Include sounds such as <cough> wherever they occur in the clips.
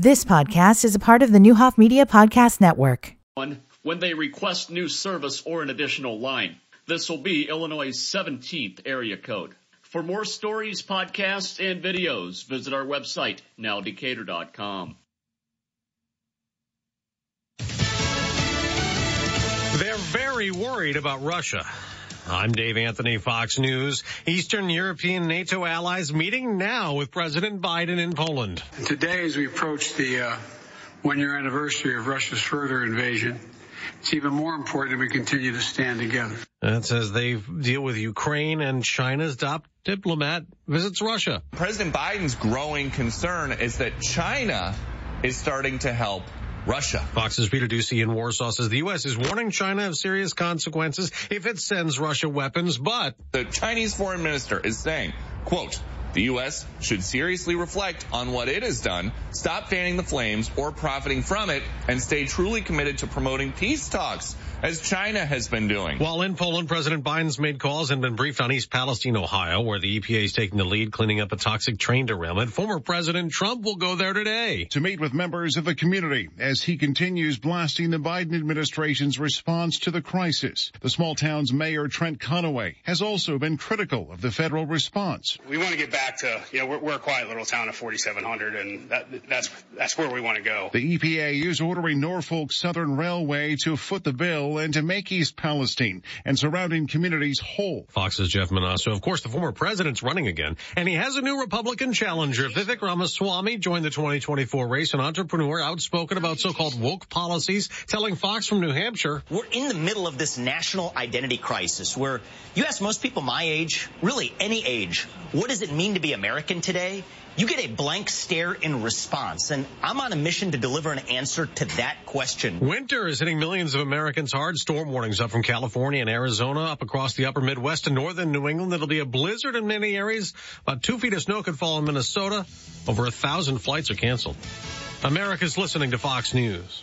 This podcast is a part of the Neuhoff Media Podcast Network. When they request new service or an additional line, this will be Illinois' 17th area code. For more stories, podcasts, and videos, visit our website, nowdecatur.com. They're very worried about Russia. I'm Dave Anthony, Fox News. Eastern European NATO allies meeting now with President Biden in Poland. Today, as we approach the uh, one year anniversary of Russia's further invasion, it's even more important that we continue to stand together. That says they deal with Ukraine and China's top diplomat visits Russia. President Biden's growing concern is that China is starting to help Russia. Fox's Peter Doocy in Warsaw says the U.S. is warning China of serious consequences if it sends Russia weapons, but the Chinese foreign minister is saying, quote, the U.S. should seriously reflect on what it has done, stop fanning the flames or profiting from it, and stay truly committed to promoting peace talks as China has been doing. While in Poland, President Biden's made calls and been briefed on East Palestine, Ohio, where the EPA is taking the lead cleaning up a toxic train derailment. Former President Trump will go there today to meet with members of the community as he continues blasting the Biden administration's response to the crisis. The small town's mayor, Trent Conaway, has also been critical of the federal response. We want to get back to, you know, we're, we're a quiet little town of 4,700 and that, that's, that's where we want to go. The EPA is ordering Norfolk Southern Railway to foot the bill and to make East Palestine and surrounding communities whole. Fox's Jeff Monosso. Of course, the former president's running again, and he has a new Republican challenger. Vivek Ramaswamy joined the 2024 race, an entrepreneur outspoken about so-called woke policies, telling Fox from New Hampshire. We're in the middle of this national identity crisis where you ask most people my age, really any age, what does it mean to be American today? You get a blank stare in response, and I'm on a mission to deliver an answer to that question. Winter is hitting millions of Americans hard. Storm warnings up from California and Arizona, up across the upper Midwest and northern New England. It'll be a blizzard in many areas. About two feet of snow could fall in Minnesota. Over a thousand flights are canceled. America's listening to Fox News.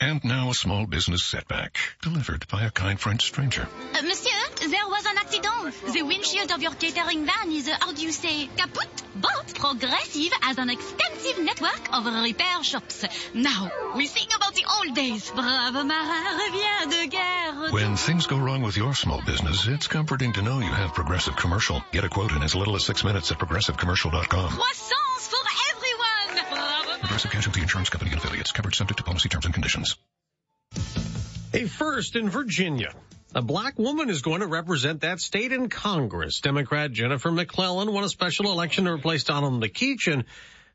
And now a small business setback, delivered by a kind French stranger. Uh, monsieur, there was an accident. The windshield of your catering van is, uh, how do you say, kaput? But Progressive has an extensive network of repair shops. Now, we sing about the old days. Brave marin revient de guerre. When things go wrong with your small business, it's comforting to know you have Progressive Commercial. Get a quote in as little as six minutes at progressivecommercial.com. Croissance. Progressive Casualty Insurance Company and affiliates covered subject to policy terms and conditions. A first in Virginia. A black woman is going to represent that state in Congress. Democrat Jennifer McClellan won a special election to replace Donald McEachin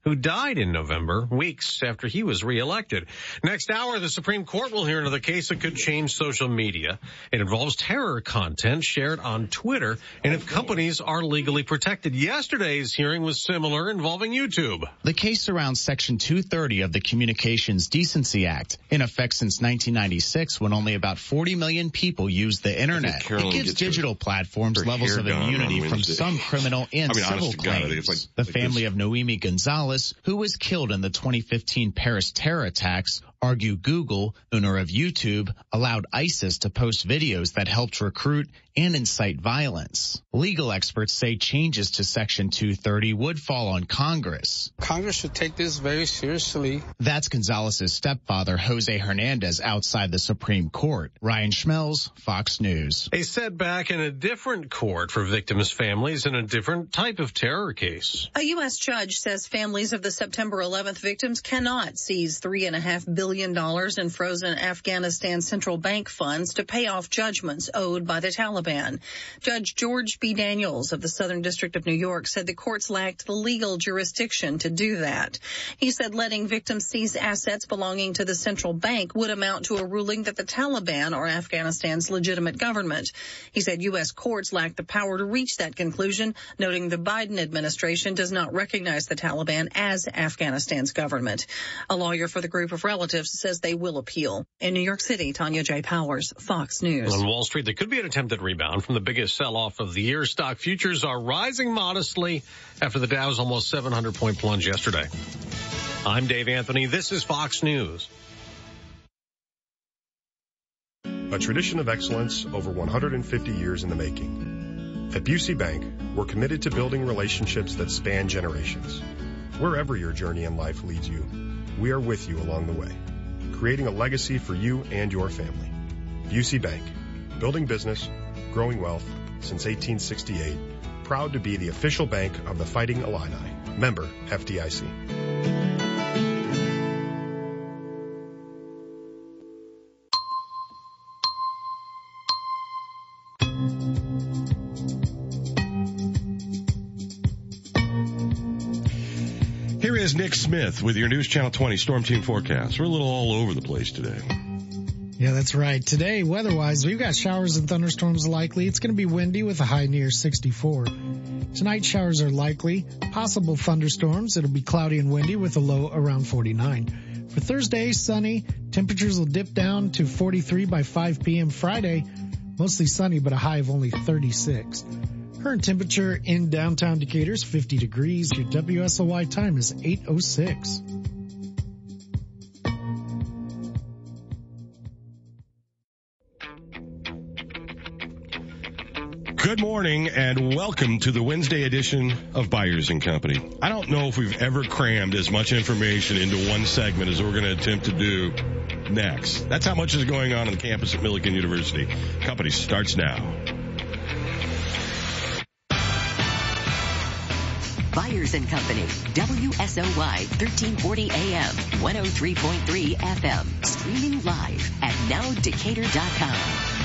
who died in November, weeks after he was reelected. Next hour, the Supreme Court will hear another case that could change social media. It involves terror content shared on Twitter and if companies are legally protected. Yesterday's hearing was similar involving YouTube. The case surrounds Section 230 of the Communications Decency Act, in effect since 1996 when only about 40 million people use the internet. It gives digital platforms levels of immunity from some criminal and I mean, civil claims. God, like, the like family this. of Nohemi Gonzalez who was killed in the 2015 Paris terror attacks, argue Google, owner of YouTube, allowed ISIS to post videos that helped recruit and incite violence. Legal experts say changes to Section 230 would fall on Congress. Congress should take this very seriously. That's Gonzalez's stepfather, Jose Hernandez, outside the Supreme Court. Ryan Schmelz, Fox News. A setback in a different court for victims' families in a different type of terror case. A U.S. judge says families of the September 11th victims cannot seize three and a half billion billion in frozen Afghanistan central bank funds to pay off judgments owed by the Taliban. Judge George B. Daniels of the Southern District of New York said the courts lacked the legal jurisdiction to do that. He said letting victims seize assets belonging to the central bank would amount to a ruling that the Taliban are Afghanistan's legitimate government. He said U.S. courts lack the power to reach that conclusion, noting the Biden administration does not recognize the Taliban as Afghanistan's government. A lawyer for the group of relatives says they will appeal. In New York City, Tanya J. Powers, Fox News. On Wall Street, there could be an attempted rebound from the biggest sell-off of the year. Stock futures are rising modestly after the Dow's almost 700 point plunge yesterday. I'm Dave Anthony. This is Fox News. A tradition of excellence over 150 years in the making. At Busey Bank, we're committed to building relationships that span generations. Wherever your journey in life leads you, we are with you along the way, creating a legacy for you and your family. Busey Bank, building business, growing wealth since 1868, proud to be the official bank of the Fighting Illini. Member FDIC. Nick Smith with your News Channel 20 Storm Team forecast. We're a little all over the place today. Yeah, that's right. Today, weather-wise, we've got showers and thunderstorms likely. It's going to be windy with a high near 64. Tonight, showers are likely. Possible thunderstorms. It'll be cloudy and windy with a low around 49. For Thursday, sunny. Temperatures will dip down to 43 by 5 p.m. Friday. Mostly sunny, but a high of only 36. Current temperature in downtown Decatur is 50 degrees. Your WSOY time is 806. Good morning and welcome to the Wednesday edition of Byers and Company. I don't know if we've ever crammed as much information into one segment as we're going to attempt to do next. That's how much is going on on the campus at Millikin University. Company starts now. Byers and Company, WSOY 1340 AM, 103.3 FM, streaming live at nowdecatur.com.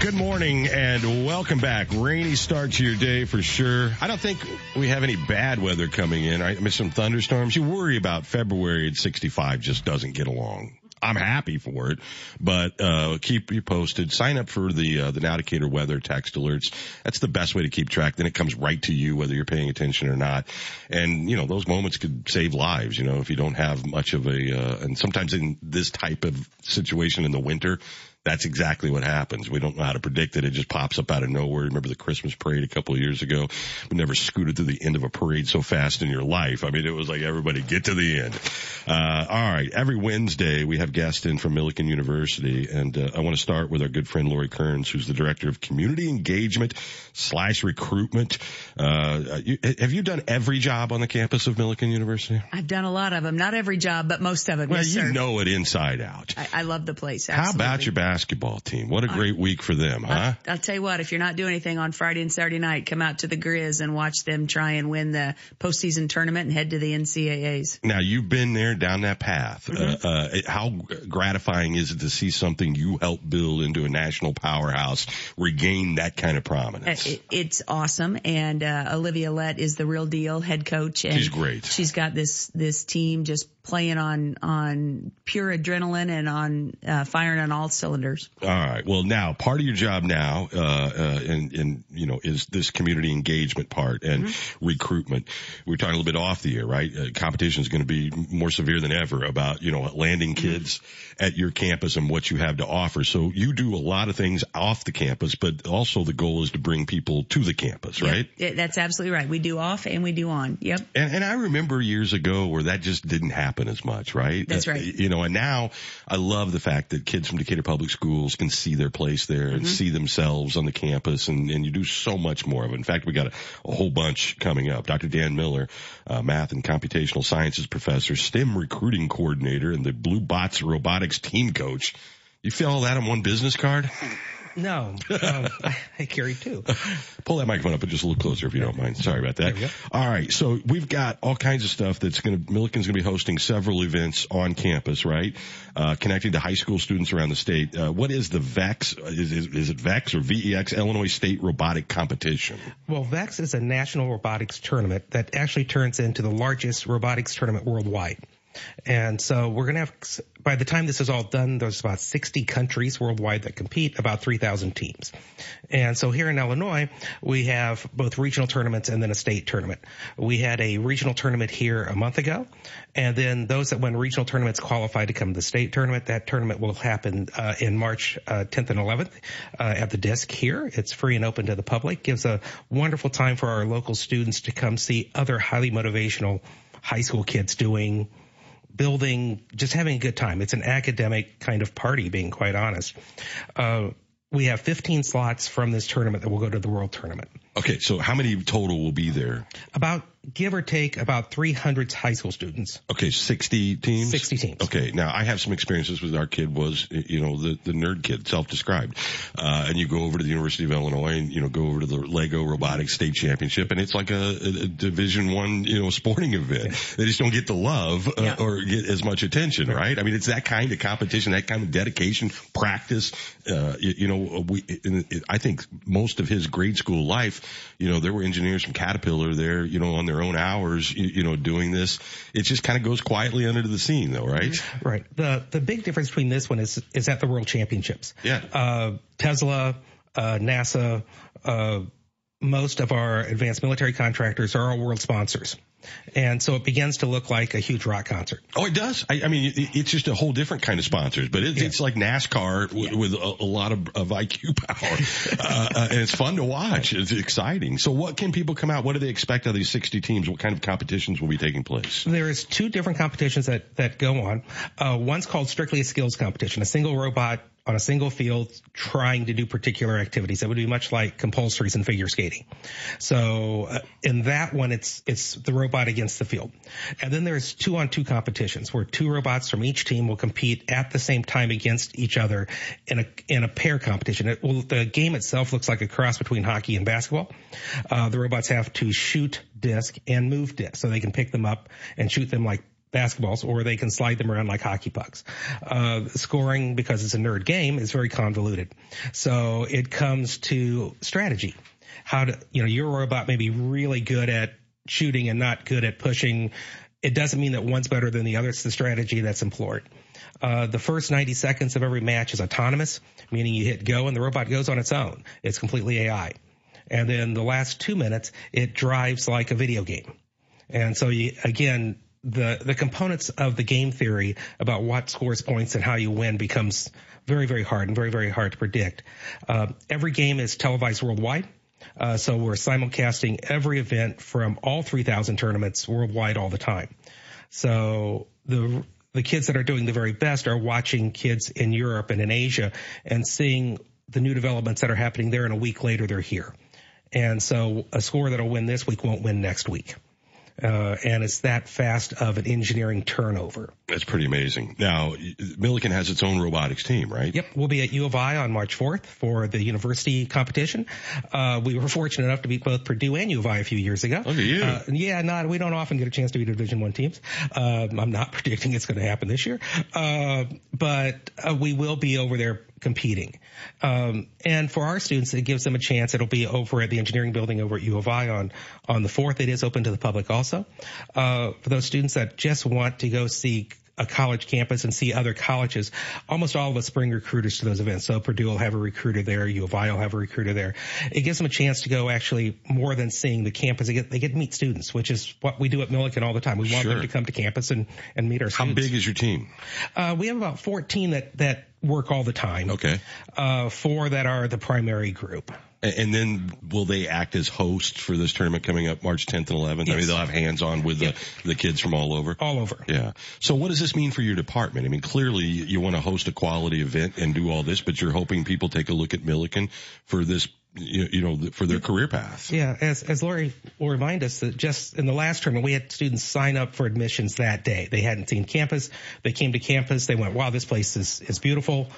Good morning and welcome back. Rainy start to your day for sure. I don't think we have any bad weather coming in. I mean, some thunderstorms. You worry about February at 65 just doesn't get along. I'm happy for it, but uh, keep you posted. Sign up for the uh, the Now Decatur weather text alerts. That's the best way to keep track. Then it comes right to you whether you're paying attention or not. And you know those moments could save lives. You know if you don't have much of a uh, and sometimes in this type of situation in the winter, that's exactly what happens. We don't know how to predict it. It just pops up out of nowhere. Remember the Christmas parade a couple of years ago? We never scooted to the end of a parade so fast in your life. I mean, it was like everybody get to the end. Uh, all right. Every Wednesday we have guests in from Millikin University and uh, I want to start with our good friend Lori Kearns, who's the director of community engagement slash recruitment. Uh, you, have you done every job on the campus of Millikin University? I've done a lot of them. Not every job, but most of them. Well, yes, you sir. know it inside out. I, I love the place. How about your basketball team? What a great week for them, huh? I'll tell you what, if you're not doing anything on Friday and Saturday night, come out to the Grizz and watch them try and win the postseason tournament and head to the NCAAs. Now you've been there down that path. Mhm. Uh, uh, how gratifying is it to see something you helped build into a national powerhouse regain that kind of prominence? It, it's awesome. And, uh, Olivia Lett is the real deal head coach. And She's great. She's got this, this team just playing on, on pure adrenaline and on, uh, firing on all cylinders. All right. Well, now part of your job now, uh, uh, and, and, you know, is this community engagement part and Mm-hmm. recruitment. We are talking a little bit off the air, right? Uh, competition is going to be more severe than ever about, you know, landing Mm-hmm. kids at your campus and what you have to offer. So you do a lot of things off the campus, but also the goal is to bring people to the campus, right? Yeah, that's absolutely right. We do off and we do on. Yep. And, and I remember years ago where that just didn't happen as much, right? That's Uh, right. You know, and now I love the fact that kids from Decatur Public Schools can see their place there and Mhm. see themselves on the campus and, and you do so much more of it. In fact, we got a, a whole bunch coming up. Dr. Dan Miller, uh, math and computational sciences professor, STEM recruiting coordinator, and the Blue Bots robotics team coach. You feel all that on one business card? No, <laughs> um, I, I carry two. Pull that microphone up just a little closer if you don't mind. Sorry about that. All right, so we've got all kinds of stuff that's going to. Millikin's going to be hosting several events on campus, right? Uh, connecting to high school students around the state. Uh, what is the VEX? Is, is, is it VEX or VEX Illinois State Robotic Competition? Well, VEX is a national robotics tournament that actually turns into the largest robotics tournament worldwide. And so we're going to have, by the time this is all done, there's about 60 countries worldwide that compete, about 3,000 teams. And so here in Illinois, we have both regional tournaments and then a state tournament. We had a regional tournament here a month ago, and then those that win regional tournaments qualify to come to the state tournament. That tournament will happen uh, in March uh, 10th and 11th uh, at the disc here. It's free and open to the public. Gives a wonderful time for our local students to come see other highly motivational high school kids doing building, just having a good time. It's an academic kind of party, being quite honest. Uh, we have 15 slots from this tournament that will go to the world tournament. Okay, so how many total will be there? About give or take about 300 high school students. Okay, 60 teams? 60 teams. Okay, now I have some experiences with our kid was, you know, the, the nerd kid, self-described. Uh, and you go over to the University of Illinois and, you know, go over to the Lego Robotics State Championship and it's like a, a Division One, you know, sporting event. Yeah. They just don't get the love uh, yeah. or get as much attention, right. I mean, it's that kind of competition, that kind of dedication, practice. Uh, you, you know, we, I think most of his grade school life, you know, there were engineers from Caterpillar there, you know, on their own hours, you, you know, doing this. It just kind of goes quietly under the scene though, right? Right. The, the big difference between this one is, is at the world championships. Yeah. Uh, Tesla, uh, NASA, uh, most of our advanced military contractors are all world sponsors. And so it begins to look like a huge rock concert. Oh, it does. I, I mean, it, it's just a whole different kind of sponsors, but it, yeah. it's like NASCAR w- yeah. with a, a, lot of, of IQ <laughs> power. uh, uh, and it's fun to watch. It's exciting. So what can people come out? What do they expect out of these 60 teams? What kind of competitions will be taking place? There's two different competitions that, that go on. Uh, one's called strictly a skills competition. A single robot on a single field trying to do particular activities. It would be much like compulsories in figure skating. So uh, in that one, it's, it's the robot against the field. And then there's two on two competitions where two robots from each team will compete at the same time against each other in a, in a pair competition. It, the game itself looks like a cross between hockey and basketball. Uh, the robots have to shoot disc and move disc so they can pick them up and shoot them like basketballs or they can slide them around like hockey pucks. Uh, scoring, because it's a nerd game, is very convoluted. So it comes to strategy. How to, you know, your robot may be really good at shooting and not good at pushing. It doesn't mean that one's better than the other. It's the strategy that's employed. Uh, the first 90 seconds of every match is autonomous, meaning you hit go and the robot goes on its own. It's completely AI. And then the last two minutes, it drives like a video game. And so you, again, the the components of the game theory about what scores points and how you win becomes very very hard and very very hard to predict. Uh, every game is televised worldwide. Uh, so we're simulcasting every event from all 3,000 tournaments worldwide all the time. So the the kids that are doing the very best are watching kids in Europe and in Asia and seeing the new developments that are happening there, and a week later they're here. And so a score that'll win this week won't win next week. Uh, and it's that fast of an engineering turnover. That's pretty amazing. Now, Millikin has its own robotics team, right? Yep. We'll be at U of I on March 4th for the university competition. Uh, we were fortunate enough to beat both Purdue and U of I a few years ago. Look at you. Uh, yeah, not, we don't often get a chance to beat Division One teams. Um, I'm not <laughs> predicting it's going to happen this year. Uh, but uh, we will be over there competing. Um, and for our students, it gives them a chance. It'll be over at the engineering building over at U of I on, on the 4th. It is open to the public also. Uh, for those students that just want to go see a college campus and see other colleges. Almost all of us bring recruiters to those events. So Purdue will have a recruiter there. U of I will have a recruiter there. It gives them a chance to go actually more than seeing the campus. They get, they get to meet students, which is what we do at Millikin all the time. We want sure. them to come to campus and, and meet our How students. How big is your team? Uh, we have about 14 that, that work all the time. Okay. Uh, four that are the primary group. And then will they act as hosts for this tournament coming up March 10th and 11th? Yes. I mean, they'll have hands on with the, the kids from all over. All over. Yeah. So what does this mean for your department? I mean, clearly you want to host a quality event and do all this, but you're hoping people take a look at Millikin for this you know, for their career path. Yeah, as as Lori will remind us that just in the last tournament we had students sign up for admissions that day. They hadn't seen campus. They came to campus. They went, "Wow, this place is is beautiful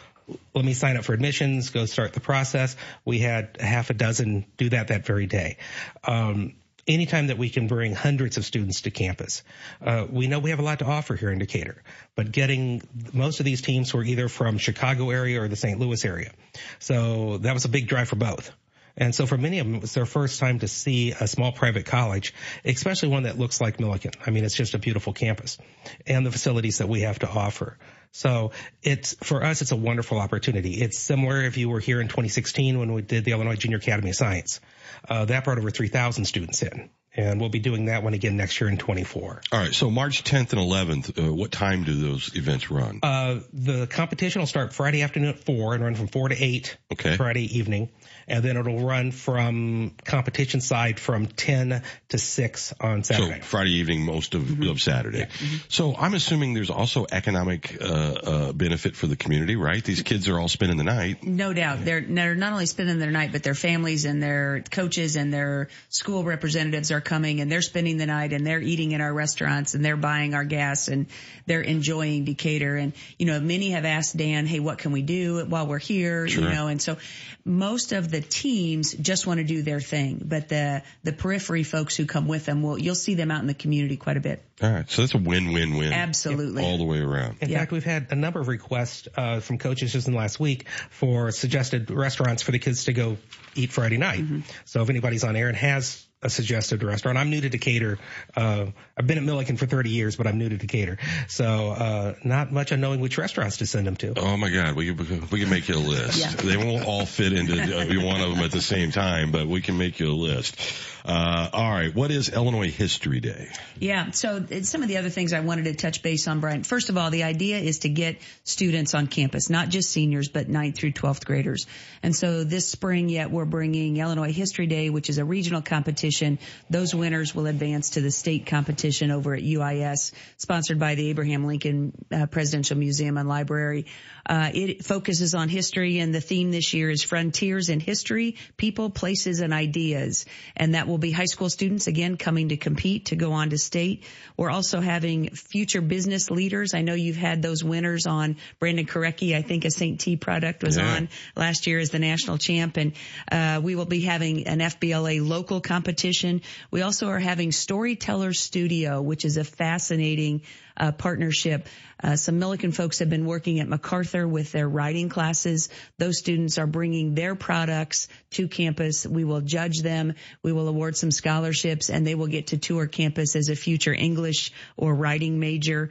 let me sign up for admissions, go start the process. We had half a dozen do that that very day. Um, anytime that we can bring hundreds of students to campus. Uh, we know we have a lot to offer here in Decatur, but getting most of these teams were either from Chicago area or the St. Louis area. So that was a big drive for both. And so for many of them, it's their first time to see a small private college, especially one that looks like Millikin. I mean, it's just a beautiful campus and the facilities that we have to offer. So it's, for us, it's a wonderful opportunity. It's similar if you were here in 2016 when we did the Illinois Junior Academy of Science. Uh, that brought over 3,000 students in. And we'll be doing that one again next year in 24. All right. So March 10th and 11th, uh, what time do those events run? Uh, the competition will start Friday afternoon at 4 and run from 4 to 8 okay. Friday evening and then it'll run from competition side from 10 to 6 on Saturday. So Friday evening, most of, mm-hmm. of Saturday. Yeah. Mm-hmm. So I'm assuming there's also economic uh, uh, benefit for the community, right? These kids are all spending the night. No doubt. They're, they're not only spending their night, but their families and their coaches and their school representatives are coming and they're spending the night and they're eating in our restaurants and they're buying our gas and they're enjoying Decatur. And, you know, many have asked Dan, hey, what can we do while we're here? Sure. You know, and so most of the teams just want to do their thing, but the the periphery folks who come with them will you'll see them out in the community quite a bit. All right, so that's a win-win-win. Absolutely, all the way around. In yeah. fact, we've had a number of requests uh, from coaches just in the last week for suggested restaurants for the kids to go eat Friday night. Mm-hmm. So if anybody's on air and has a suggested restaurant. I'm new to Decatur. Uh, I've been at Millikin for 30 years, but I'm new to Decatur. So, uh, not much on knowing which restaurants to send them to. Oh my God. We can, we can make you a list. Yeah. They won't all fit into uh, <laughs> one of them at the same time, but we can make you a list. Uh, all right. What is Illinois History Day? Yeah. So some of the other things I wanted to touch base on, Brian. First of all, the idea is to get students on campus, not just seniors, but 9th through 12th graders. And so this spring yet we're bringing Illinois History Day, which is a regional competition. Those winners will advance to the state competition over at UIS, sponsored by the Abraham Lincoln uh, Presidential Museum and Library. Uh, it focuses on history and the theme this year is frontiers in history, people, places, and ideas. And that will be high school students again coming to compete to go on to state. We're also having future business leaders. I know you've had those winners on Brandon Korecki. I think a St. T product was yeah. on last year as the national champ. And, uh, we will be having an FBLA local competition. We also are having Storyteller Studio, which is a fascinating uh, partnership. Uh, some Millikin folks have been working at MacArthur with their writing classes. Those students are bringing their products to campus. We will judge them. We will award some scholarships and they will get to tour campus as a future English or writing major.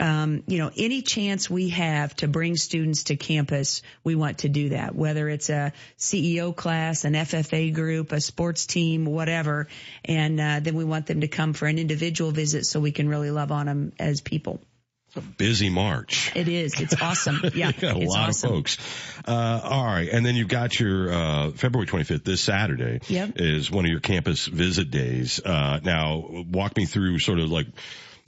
Um, you know, any chance we have to bring students to campus, we want to do that, whether it's a CEO class, an FFA group, a sports team, whatever. And uh, then we want them to come for an individual visit so we can really love on them as people. It's a busy March. It is. It's awesome. <laughs> Yeah. a lot awesome. of folks. Uh, all right. And then you've got your, uh, February 25th, this Saturday yep. is one of your campus visit days. Uh, now walk me through sort of like,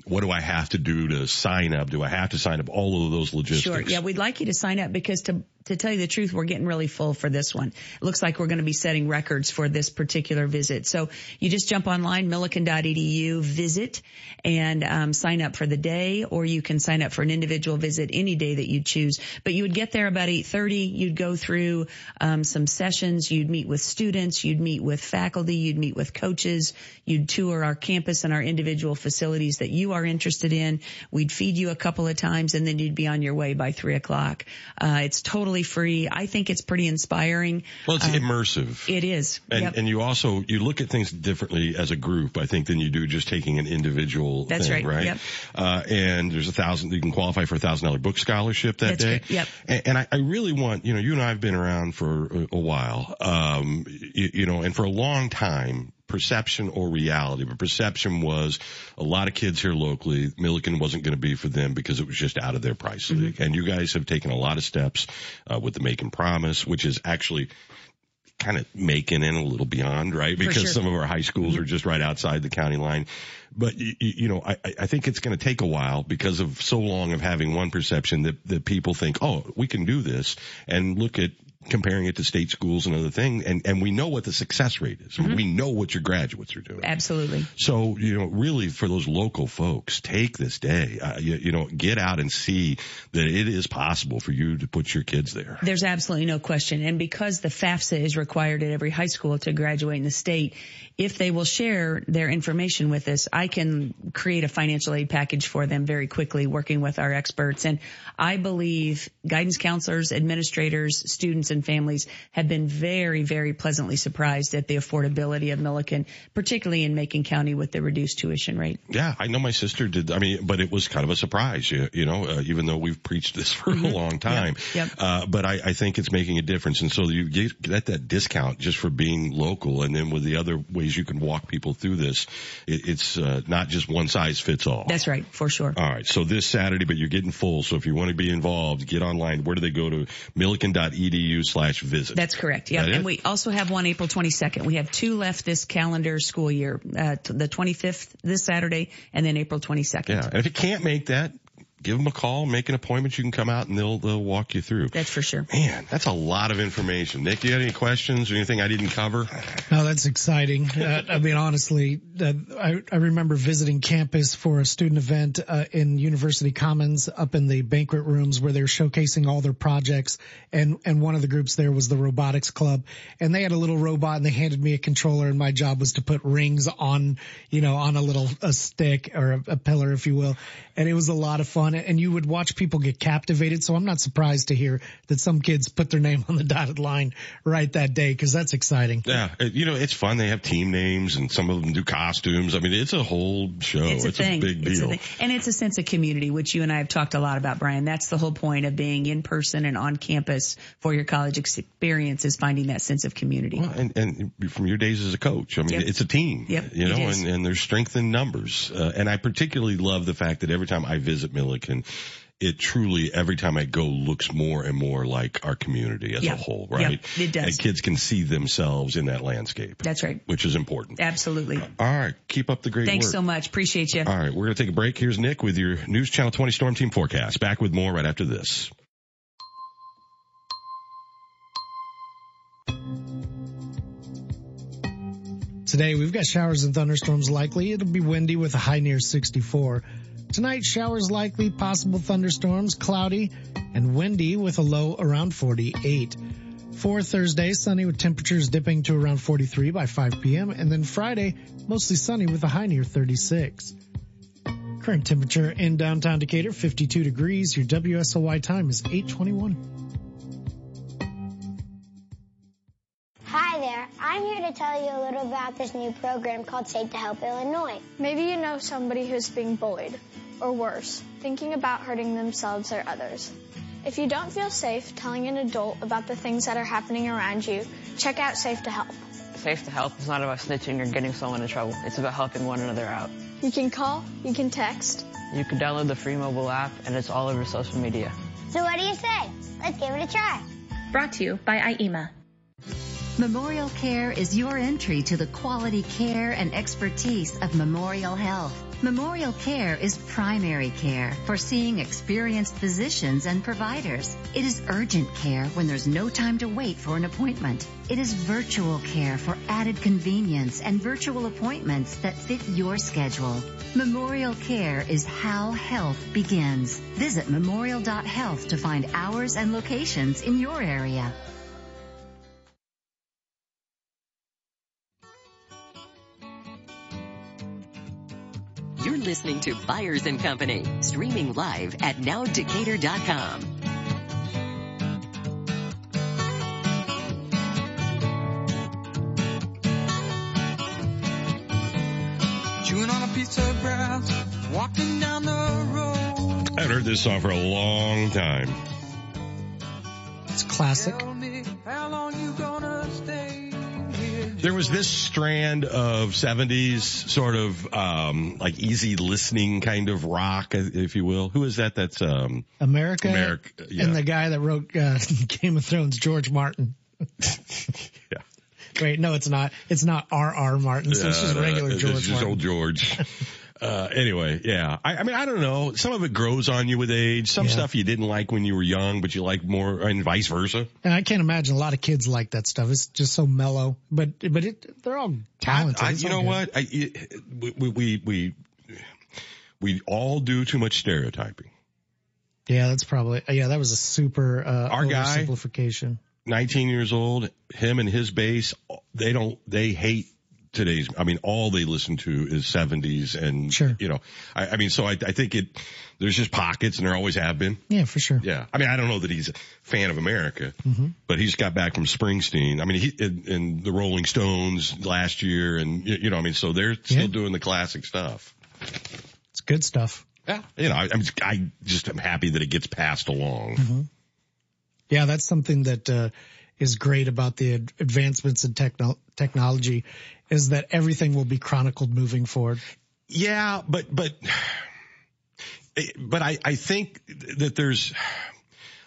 what do I have to do to sign up? Do I have to sign up? All of those logistics. Sure. Yeah, we'd like you to sign up because to to tell you the truth, we're getting really full for this one. It looks like we're going to be setting records for this particular visit. So you just jump online, millikin.edu, visit, and um, sign up for the day, or you can sign up for an individual visit any day that you choose. But you would get there about 8.30. You'd go through um, some sessions. You'd meet with students. You'd meet with faculty. You'd meet with coaches. You'd tour our campus and our individual facilities that you are interested in. We'd feed you a couple of times, and then you'd be on your way by 3 o'clock. Uh, it's totally totally free. I think it's pretty inspiring. Well, it's um, immersive. It is. And, yep. and you also, you look at things differently as a group, I think, than you do just taking an individual That's thing, right. right? Yep. Uh, and there's a thousand, you can qualify for a thousand dollar book scholarship that That's day. Right. Yep. And, and I, I, really want, you know, you and I have been around for a, a while, um, you, you know, and for a long time, perception or reality. But perception was a lot of kids here locally, Millikin wasn't going to be for them because it was just out of their price mm-hmm. league. And you guys have taken a lot of steps uh, with the Making Promise, which is actually kind of making in a little beyond, right? Because sure. some of our high schools mm-hmm. are just right outside the county line. But you, you know, I, I think it's going to take a while because of so long of having one perception that that people think, oh, we can do this, and look at comparing it to state schools and other things, and and we know what the success rate is. Mm-hmm. We know what your graduates are doing. Absolutely. So you know, really for those local folks, take this day. Uh, you, you know, get out and see that it is possible for you to put your kids there. There's absolutely no question. And because the FAFSA is required at every high school to graduate in the state, if they will share their information with us, I can create a financial aid package for them very quickly working with our experts. And I believe guidance counselors, administrators, students and families have been very, very pleasantly surprised at the affordability of Millikin, particularly in Macon County with the reduced tuition rate. Yeah, I know my sister did. I mean, but it was kind of a surprise, you, you know, uh, even though we've preached this <laughs> for a long time. Yep. Uh, but I, I think it's making a difference. And so you get, get that discount just for being local. And then with the other ways you can walk people through this, it, it's uh, not just one size fits all. That's right, for sure. All right. So this Saturday, but you're getting full. So if you want to be involved, get online. Where do they go to? Millikin.edu slash visit. That's correct. Yeah. That And we also have one April 22nd. We have two left this calendar school year, uh, the 25th this Saturday and then April 22nd. Yeah. And if you can't make that, give them a call, make an appointment. You can come out and they'll, they'll walk you through. That's for sure. Man, that's a lot of information. Nick, do you got any questions or anything I didn't cover? No, that's exciting. Uh, I mean, honestly, uh, I, I remember visiting campus for a student event uh, in University Commons up in the banquet rooms where they're showcasing all their projects. And, and one of the groups there was the robotics club and they had a little robot and they handed me a controller and my job was to put rings on, you know, on a little, a stick or a, a pillar, if you will. And it was a lot of fun and you would watch people get captivated. So I'm not surprised to hear that some kids put their name on the <laughs> dotted line right that day because that's exciting. Yeah, you know, it's fun. They have team names and some of them do costumes. I mean, it's a whole show. It's a thing. big It's a deal. thing. And it's a sense of community, which you and I have talked a lot about, Brian. That's the whole point of being in person and on campus for your college experience is finding that sense of community. Well, and, and from your days as a coach, I mean, Yep. it's a team, Yep, you know, and, and there's strength in numbers. Uh, and I particularly love the fact that every time I visit Millikin, it truly, every time I go, looks more and more like our community as Yeah. a whole, Yeah, right? it does. And kids can see themselves in that landscape. That's right. Which is important. Absolutely. All right. Keep up the great Thanks work. so much. Appreciate you. All right. We're going to take a break. Here's Nick with your News Channel 20 Storm Team forecast. Back with more right after this. Today we've got showers and thunderstorms likely. It'll be windy with a high near 64. Tonight showers likely, possible thunderstorms, cloudy and windy with a low around 48. For Thursday, sunny with temperatures dipping to around 43 by 5 p.m. and then Friday, mostly sunny with a high near 36. Current temperature in downtown Decatur, 52 degrees. Your WSOY time is 821. Hi there. I'm here to tell you a little about this new program called Safe to Help Illinois. Maybe you know somebody who's being bullied, or worse, thinking about hurting themselves or others. If you don't feel safe telling an adult about the things that are happening around you, check out Safe to Help. Safe to help is not about snitching or getting someone in trouble. It's about helping one another out. You can call, you can text. You can download the free mobile app and it's all over social media. So what do you say? Let's give it a try. Brought to you by IEMA. Memorial Care is your entry to the quality care and expertise of Memorial Health. Memorial Care is primary care, for seeing experienced physicians and providers. It is urgent care when there's no time to wait for an appointment. It is virtual care for added convenience and virtual appointments that fit your schedule. Memorial Care is how health begins. Visit memorial.health to find hours and locations in your area. You're listening to Byers and Company, streaming live at nowdecatur.com. Chewing on a piece of grass, walking down the road. I've heard this song for a long time. It's classic. There was this strand of 70s sort of, um, like easy listening kind of rock, if you will. Who is that? That's, um, America, America, yeah. and the guy that wrote uh, <laughs> Game of Thrones, George Martin. <laughs> yeah. Wait, no, it's not. It's not R. R. Martin. So it's just Uh, regular it's George just Martin. old George. <laughs> Uh, anyway, yeah. I, I mean, I don't know. Some of it grows on you with age. Some Yeah. stuff you didn't like when you were young, but you like more, and vice versa. And I can't imagine a lot of kids like that stuff. It's just so mellow, but but it they're all talented. I, It's you all know good. what? I, it- we, we, we, we all do too much stereotyping. Yeah, that's probably yeah. That was a super uh, Our guy- oversimplification. 19 years old, him and his base. they don't, they hate today's, I mean, all they listen to is 70s and, Sure. you know, I, I mean, so I, I think it, there's just pockets and there always have been. Yeah, for sure. Yeah. I mean, I don't know that he's a fan of America, hmm but he's got back from Springsteen. I mean, he, and, and the Rolling Stones last year and, you, know, I mean, so they're still Yeah. doing the classic stuff. It's good stuff. Yeah. You know, I, just, I just am happy that it gets passed along. hmm Yeah, that's something that uh, is great about the advancements in techno- technology is that everything will be chronicled moving forward. Yeah, but but but I I think that there's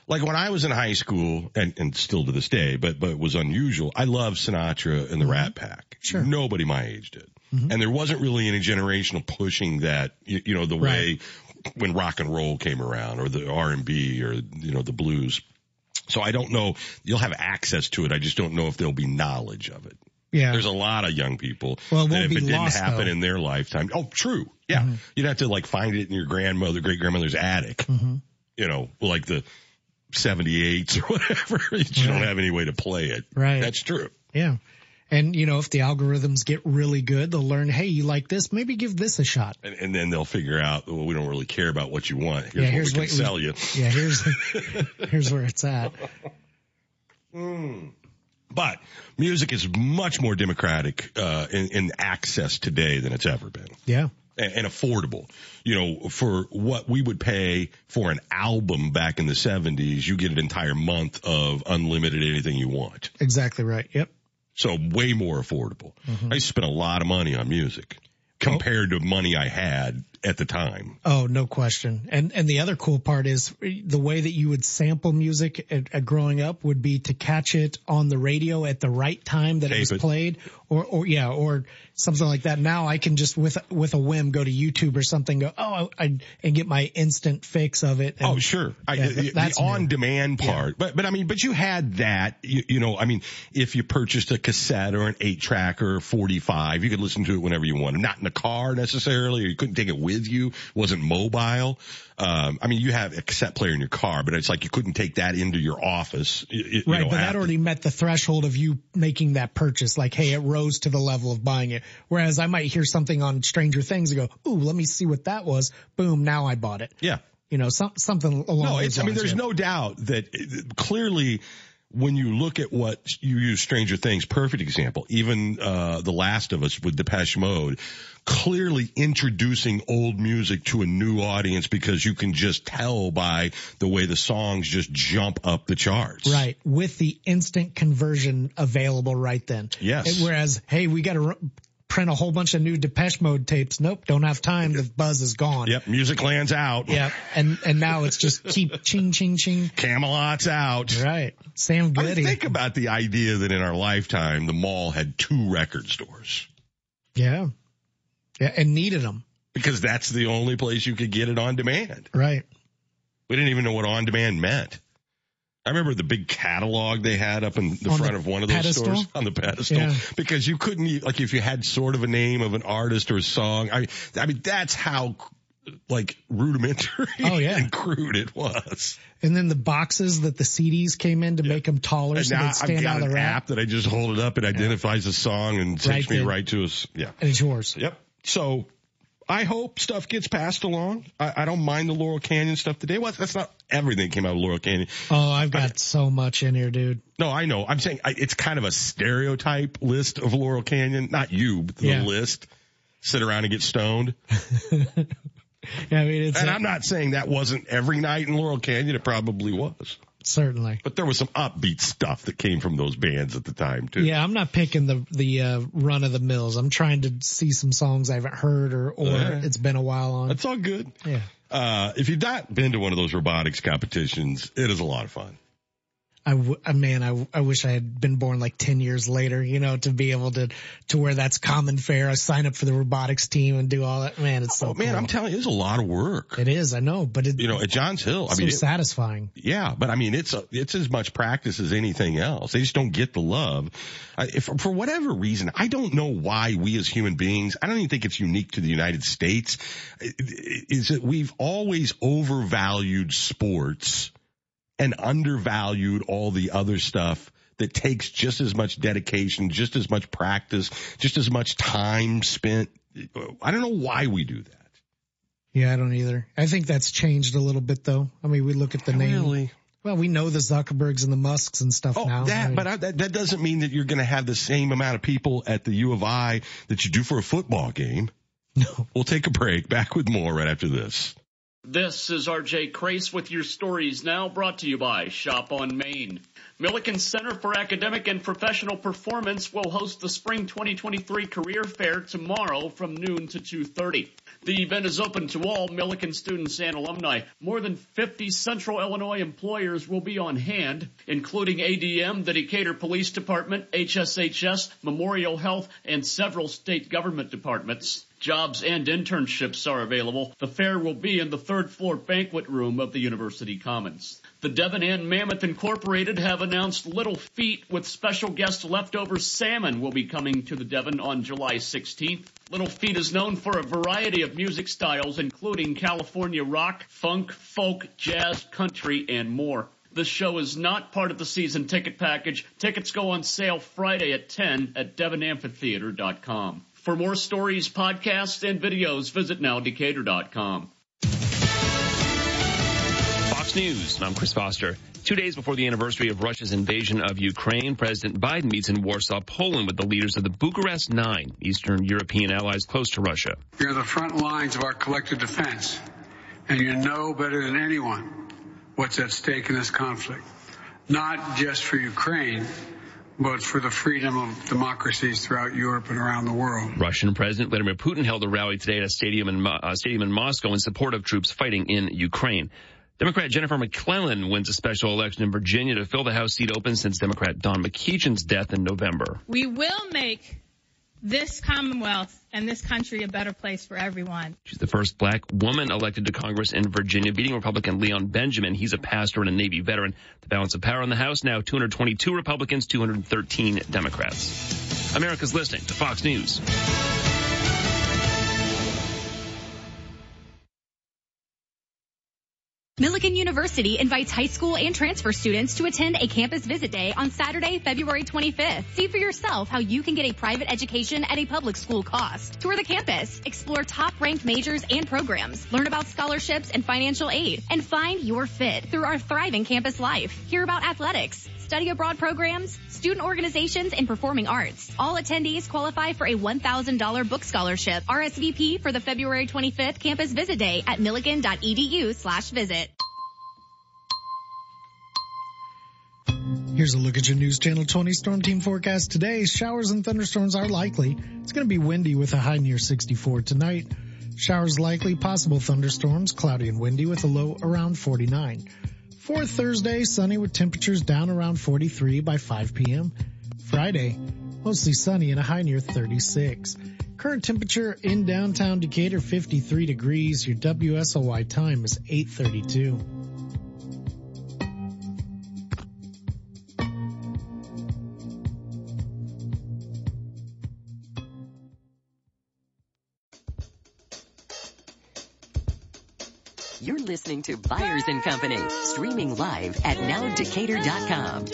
like when I was in high school and and still to this day, but but it was unusual. I loved Sinatra and the mm-hmm. Rat Pack. Sure. Nobody my age did. Mm-hmm. And there wasn't really any generational pushing that, you, you know, the way when rock and roll came around or the R&B or, you know, the blues. So I don't know. You'll have access to it. I just don't know if there'll be knowledge of it. Yeah. There's a lot of young people Well, it won't if be it didn't lost, happen though. in their lifetime. Oh, true. Yeah. Mm-hmm. You'd have to like find it in your grandmother, great grandmother's attic, Mm-hmm. you know, like the 78s or whatever. <laughs> you don't have any way to play it. Right. That's true. Yeah. And you know, if the algorithms get really good, they'll learn, hey, you like this, maybe give this a shot. And, and then they'll figure out, well, we don't really care about what you want. Here's yeah, what here's we what can sell you. Yeah, here's <laughs> here's where it's at. Mm. But music is much more democratic uh, in, in access today than it's ever been. Yeah. and, and affordable. You know, for what we would pay for an album back in the 70s, you get an entire month of unlimited anything you want. Exactly right. Yep. So way more affordable. Mhm. I spent a lot of money on music compared to money I had at the time. Oh, no question. And and the other cool part is the way that you would sample music at, at growing up would be to catch it on the radio at the right time that it was it. played, or or yeah, or something like that. Now I can just with with a whim go to YouTube or something, go oh, I, and get my instant fix of it. Oh, and, oh, sure. I, Yeah, the that's the new. on demand part. But, but I mean, but you had that, you, you know, I mean, if you purchased a cassette or an eight track or 45, you could listen to it whenever you wanted. Not in the car necessarily, or you couldn't take it with you. Wasn't mobile. Um, I mean, you have a cassette player in your car, but it's like you couldn't take that into your office. you Right, know, but that already met the threshold of you making that purchase. Like, hey, it rose to the level of buying it. Whereas I might hear something on Stranger Things and go, ooh, let me see what that was. Boom, now I bought it. Yeah. You know, some, something along No, those it's, I mean, there's no doubt that uh, clearly when you look at what you use Stranger Things, perfect example, even, uh, The Last of Us with Depeche Mode, clearly introducing old music to a new audience because you can just tell by the way the songs just jump up the charts. Right, with the instant conversion available right then. Yes. Whereas, hey, we got to print a whole bunch of new Depeche Mode tapes. Nope, don't have time. The buzz is gone. Yep. Music lands out. Yeah, and and now it's just keep <laughs> ching ching ching. Camelot's out. Right. Sam Goody. I think about the idea that in our lifetime, the mall had two record stores yeah. Yeah, and needed them. because that's the only place you could get it on demand. Right. We didn't even know what on demand meant. I remember the big catalog they had up in the On front the of one of those pedestal? stores on the pedestal Yeah. because you couldn't like if you had sort of a name of an artist or a song. I mean, I mean that's how like rudimentary Oh, yeah. <laughs> and crude it was. And then the boxes that the CDs came in to make them taller And so now they'd I've got out of the rack. app that I just hold it up. It identifies the song and takes Right me then. right to us. Yeah. And it's yours. Yep. So I hope stuff gets passed along. I, I don't mind the Laurel Canyon stuff today. Well, that's not everything came out of Laurel Canyon. Oh, I've got so much in here, dude. No, I know. I'm saying I, it's kind of a stereotype list of Laurel Canyon. Not you, but the Yeah. list. Sit around and get stoned. <laughs> Yeah, I mean, it's And I'm not saying that wasn't every night in Laurel Canyon. It probably was. Certainly. But there was some upbeat stuff that came from those bands at the time too. Yeah, I'm not picking the the uh, run of the mills. I'm trying to see some songs I haven't heard or or Yeah. it's been a while on. That's all good. Yeah. Uh, if you've not been to one of those robotics competitions, it is a lot of fun. I, w- man, I, I wish I had been born like 10 years later, you know, to be able to, to where that's common fare. I sign up for the robotics team and do all that. Man, it's so oh, man, cool. I'm telling you, it's a lot of work. It is, I know, but it, you know, at Johns Hill, I so mean, it, satisfying. Yeah, but I mean, it's a, it's as much practice as anything else. They just don't get the love. I, if, for whatever reason, I don't know why we as human beings, I don't even think it's unique to the United States, is that we've always overvalued sports and undervalued all the other stuff that takes just as much dedication, just as much practice, just as much time spent. I don't know why we do that. Yeah, I don't either. I think that's changed a little bit though. I mean, we look at the name. Really? Well, we know the Zuckerbergs and the Musks and stuff oh, now. That, I mean, but I, that, that doesn't mean that you're going to have the same amount of people at the U of I that you do for a football game. No. We'll take a break. Back with more right after this. This is RJ Crace with your stories now brought to you by Shop on Main. Millikin Center for Academic and Professional Performance will host the Spring 2023 Career Fair tomorrow from noon to 2.30. The event is open to all Millikin students and alumni. More than 50 Central Illinois employers will be on hand, including ADM, the Decatur Police Department, HSHS, Memorial Health, and several state government departments. Jobs and internships are available. The fair will be in the third floor banquet room of the University Commons. The Devon and Mammoth Incorporated have announced Little Feat with special guest leftover salmon will be coming to the Devon on July 16th. Little Feat is known for a variety of music styles including California rock, funk, folk, jazz, country, and more. The show is not part of the season ticket package. Tickets go on sale Friday at 10 at devonamphitheater.com. For more stories, podcasts, and videos, visit nowdecatur.com. Fox News. I'm Chris Foster. Two days before the anniversary of Russia's invasion of Ukraine, President Biden meets in Warsaw, Poland with the leaders of the Bucharest Nine, Eastern European allies close to Russia. You're the front lines of our collective defense, and you know better than anyone what's at stake in this conflict. Not just for Ukraine, but for the freedom of democracies throughout Europe and around the world. Russian President Vladimir Putin held a rally today at a stadium in, uh, stadium in Moscow in support of troops fighting in Ukraine. Democrat Jennifer McClellan wins a special election in Virginia to fill the House seat open since Democrat Don McEachin's death in November. We will make this Commonwealth and this country a better place for everyone. She's the first black woman elected to Congress in Virginia, beating Republican Leon Benjamin. He's a pastor and a Navy veteran. The balance of power in the House now 222 Republicans, 213 Democrats. America's listening to Fox News. Millikin University invites high school and transfer students to attend a campus visit day on Saturday, February 25th. See for yourself how you can get a private education at a public school cost. Tour the campus, explore top ranked majors and programs, learn about scholarships and financial aid, and find your fit through our thriving campus life. Hear about athletics, study abroad programs, student organizations, and performing arts. All attendees qualify for a $1,000 book scholarship. RSVP for the February 25th campus visit day at millikin.edu slash visit. Here's a look at your News Channel 20 Storm Team forecast today. Showers and thunderstorms are likely. It's going to be windy with a high near 64 tonight. Showers likely, possible thunderstorms, cloudy and windy with a low around 49. For Thursday, sunny with temperatures down around 43 by 5 p.m. Friday, mostly sunny and a high near 36. Current temperature in downtown Decatur 53 degrees. Your WSOY time is 832. Listening to Byers and Company, streaming live at nowdecatur.com.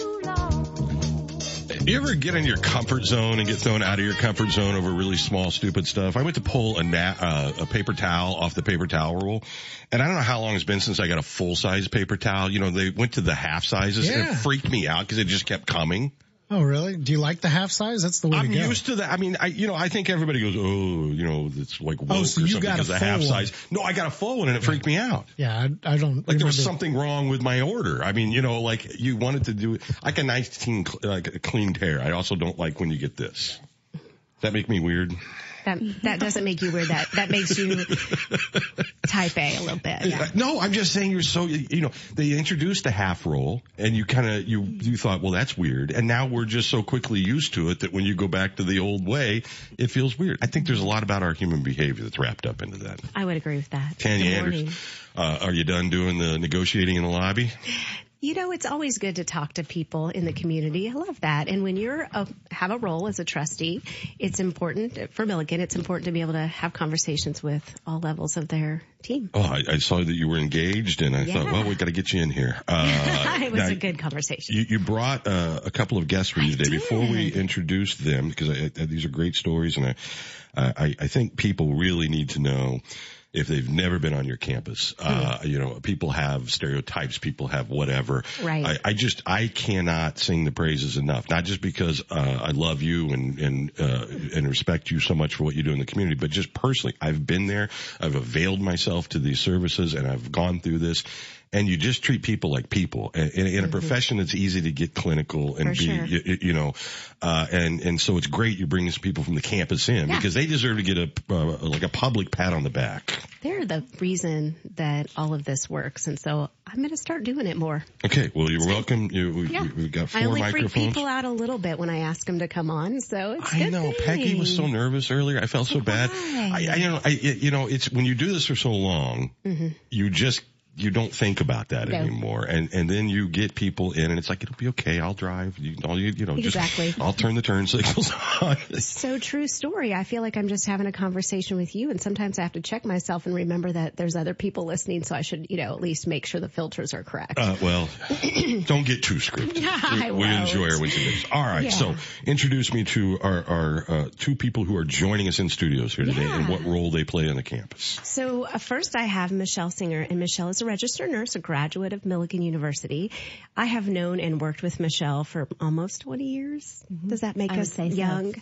You ever get in your comfort zone and get thrown out of your comfort zone over really small, stupid stuff? I went to pull a, na- uh, a paper towel off the paper towel roll, and I don't know how long it's been since I got a full size paper towel. You know, they went to the half sizes, and it freaked me out because it just kept coming. Oh, really? Do you like the half size? That's the way I'm to go. used to that. I mean, I you know, I think everybody goes, oh, you know, it's like woke Oh, so or you something because full half one. size. No, I got a full one, and it freaked me out. yeah, I, I don't. Like there was something wrong with my order. I mean, you know, like you wanted to do like a nice clean, like a clean tear. I also don't like when you get this. Does that make me weird? That that doesn't make you weird. That that makes you type A a little bit. Yeah. No, I'm just saying you're so you know they introduced the half roll and you kind of you you thought well that's weird and now we're just so quickly used to it that when you go back to the old way it feels weird. I think there's a lot about our human behavior that's wrapped up into that. I would agree with that. Tanya Andricks, uh, are you done doing the negotiating in the lobby? <laughs> You know, it's always good to talk to people in the community. I love that. And when you're a, have a role as a trustee, it's important for Millikin. It's important to be able to have conversations with all levels of their team. Oh, I, I saw that you were engaged, and I yeah. thought, well, we got to get you in here. <laughs> Uh, it was now, a good conversation. You, you brought uh, a couple of guests with you today. Before we introduce them, because I, I, these are great stories, and I, I think people really need to know if they've never been on your campus. Uh, you know, people have stereotypes, people have whatever. Right. I, I just, I cannot sing the praises enough. Not just because, uh, I love you and, and, uh, and respect you so much for what you do in the community, but just personally, I've been there. I've availed myself to these services and I've gone through this and you just treat people like people. In, in, in a mm-hmm. profession, it's easy to get clinical and For be, sure. you, you, know, uh, and and so it's great you bring these people from the campus in Yeah. because they deserve to get a uh, like a public pat on the back. They're the reason that all of this works. And so I'm going to start doing it more. Okay, well you're welcome. You, we, Yeah. we, got I four only freak people out a little bit when I ask them to come on. So it's I know thing. Peggy was so nervous earlier. I felt so bad. I, I you know I you know it's when you do this for so long, Mhm. you just you don't think about that No. anymore, and and then you get people in, and it's like it'll be okay. I'll drive. You, all you, you know, Exactly. just <laughs> I'll turn the turn signals <laughs> on. So true story. I feel like I'm just having a conversation with you and sometimes I have to check myself and remember that there's other people listening so I should, you know, at least make sure the filters are correct. Uh, well, <clears throat> don't get too scripted. <laughs> I we, we enjoy our days. All right, Yeah. so introduce me to our, our uh, two people who are joining us in studios here today, and what role they play on the campus. So uh, first I have Michelle Singer and Michelle is a registered nurse, a graduate of Millikin University. I have known and worked with Michelle for almost 20 years. Does that make Mm-hmm. I us say so. young?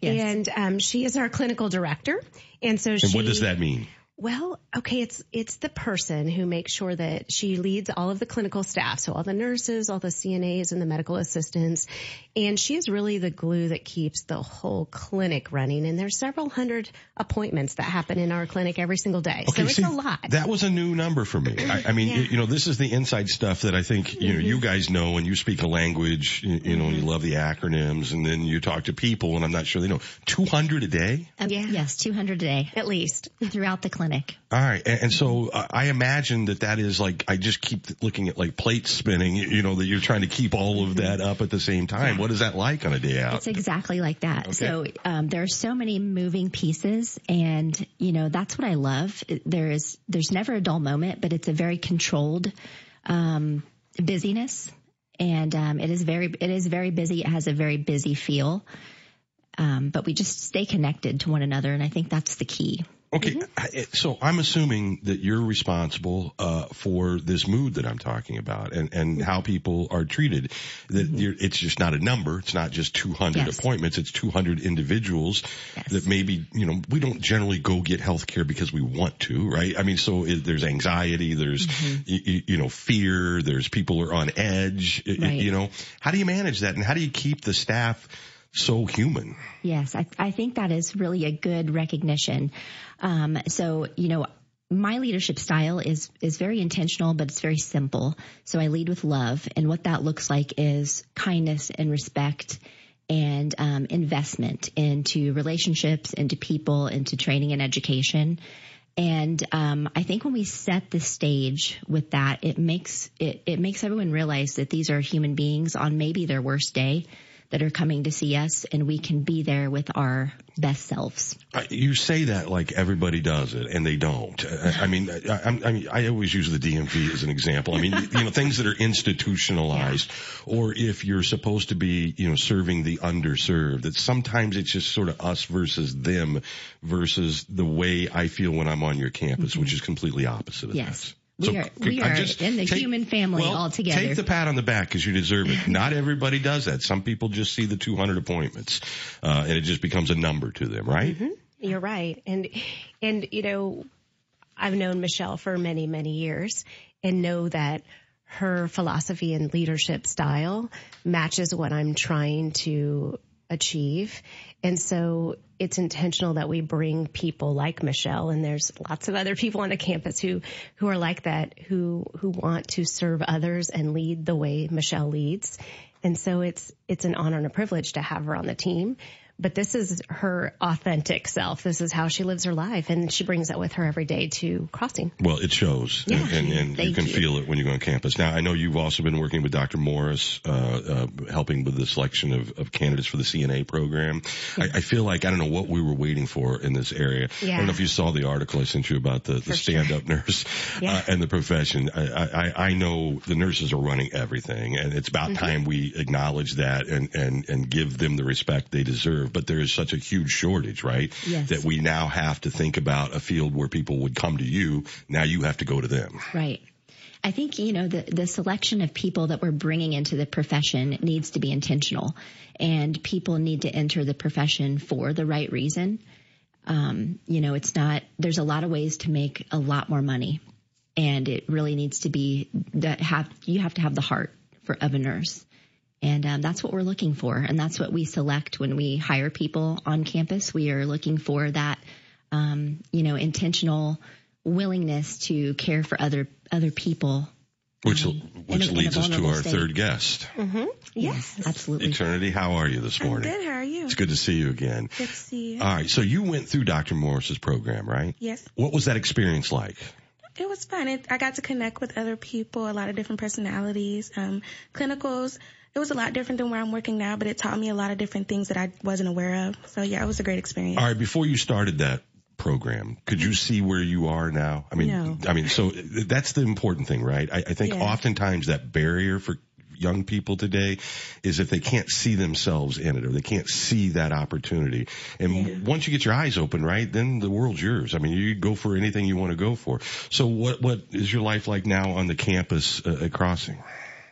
Yes. And um, she is our clinical director. And so she And what does that mean? Well, okay, it's it's the person who makes sure that she leads all of the clinical staff, so all the nurses, all the CNAs and the medical assistants, and she is really the glue that keeps the whole clinic running. And there's several hundred appointments that happen in our clinic every single day, Okay, so it's see, a lot. That was a new number for me. I, I mean, Yeah. you, you know, this is the inside stuff that I think you know you guys know, and you speak a language. You, you know, you love the acronyms, and then you talk to people, and I'm not sure they know. Two hundred a day. Uh, Yes, 200 a day. At least. Throughout the clinic. All right, and, and so uh, I imagine that that is like I just keep looking at like plates spinning. You, you know that you're trying to keep all of that up at the same time. What is that like on a day out? It's exactly like that. Okay. So um, there are so many moving pieces, and you know that's what I love. There is there's never a dull moment, but it's a very controlled um, busyness, and um, it is very it is very busy. It has a very busy feel, um, but we just stay connected to one another, and I think that's the key. Okay, mm-hmm. I- eh, so I'm assuming that you're responsible uh, for this mood that I'm talking about, and and mm-hmm. how people are treated. That mm-hmm. you're, it's just not a number. It's not just 200 Yes. appointments. It's 200 individuals that maybe you know we don't generally go get health care because we want to, right? I mean, so it, there's anxiety, there's y- y- you know fear, there's people are on edge. Right. You know, how do you manage that, and how do you keep the staff so human? Yes, I, I think that is really a good recognition. Um, so, you know, my leadership style is is very intentional, but it's very simple. So I lead with love, and what that looks like is kindness and respect and um, investment into relationships, into people, into training and education. And um, I think when we set the stage with that, it makes it, it makes everyone realize that these are human beings on maybe their worst day that are coming to see us, and we can be there with our best selves. You say that like everybody does it, and they don't. I, I mean, I, I'm- mean, I always use the DMV as an example. I mean, <laughs> you know, things that are institutionalized, or if you're supposed to be, you know, serving the underserved, that sometimes it's just sort of us versus them, versus the way I feel when I'm on your campus, which mm-hmm. is completely opposite of Yes. that. We are, we are just in the take- human family well, all together. Take the pat on the back because you deserve it. Not everybody does that. Some people just see the 200 appointments, uh, and it just becomes a number to them, right? You're right. And, and, you know, I've known Michelle for many, many years and know that her philosophy and leadership style matches what I'm trying to achieve. And so it's intentional that we bring people like Michelle and there's lots of other people on the campus who, who are like that, who, who want to serve others and lead the way Michelle leads. And so it's, it's an honor and a privilege to have her on the team but this is her authentic self. This is how she lives her life, and she brings that with her every day to crossing. Well, it shows, Yeah. and, and you can you. feel it when you go on campus. Now, I know you've also been working with Dr. Morris, uh, uh, helping with the selection of, of candidates for the CNA program. I, I feel like I don't know what we were waiting for in this area. I don't know if you saw the article I sent you about the, the stand-up <laughs> nurse Yeah. uh, and the profession. I, I, I know the nurses are running everything, and it's about time we acknowledge that and, and, and give them the respect they deserve. But there is such a huge shortage, right? Yes. That we now have to think about a field where people would come to you. Now you have to go to them. Right. I think, you know, the, the selection of people that we're bringing into the profession needs to be intentional and people need to enter the profession for the right reason. Um, you know, it's not, there's a lot of ways to make a lot more money and it really needs to be that have, you have to have the heart for, of a nurse. And um, that's what we're looking for. And that's what we select when we hire people on campus. We are looking for that, um, you know, intentional willingness to care for other, other people. Which, in which a- leads us to our state. third guest. Mm-hmm. Yes, absolutely. Eternity, how are you this morning? Good. How are you? It's good to see you again. Good to see you. All right. So you went through Dr. Morris's program, right? Yes. What was that experience like? It was fun. It, I got to connect with other people, a lot of different personalities, um, clinicals. It was a lot different than where I'm working now, but it taught me a lot of different things that I wasn't aware of. So yeah, it was a great experience. All right. Before you started that program, could you see where you are now? I mean, No. I mean, so that's the important thing, right? I, I think Yeah. oftentimes that barrier for young people today is if they can't see themselves in it or they can't see that opportunity. And once you get your eyes open, right, then the world's yours. I mean, you go for anything you want to go for. So what, what is your life like now on the campus uh, at Crossing?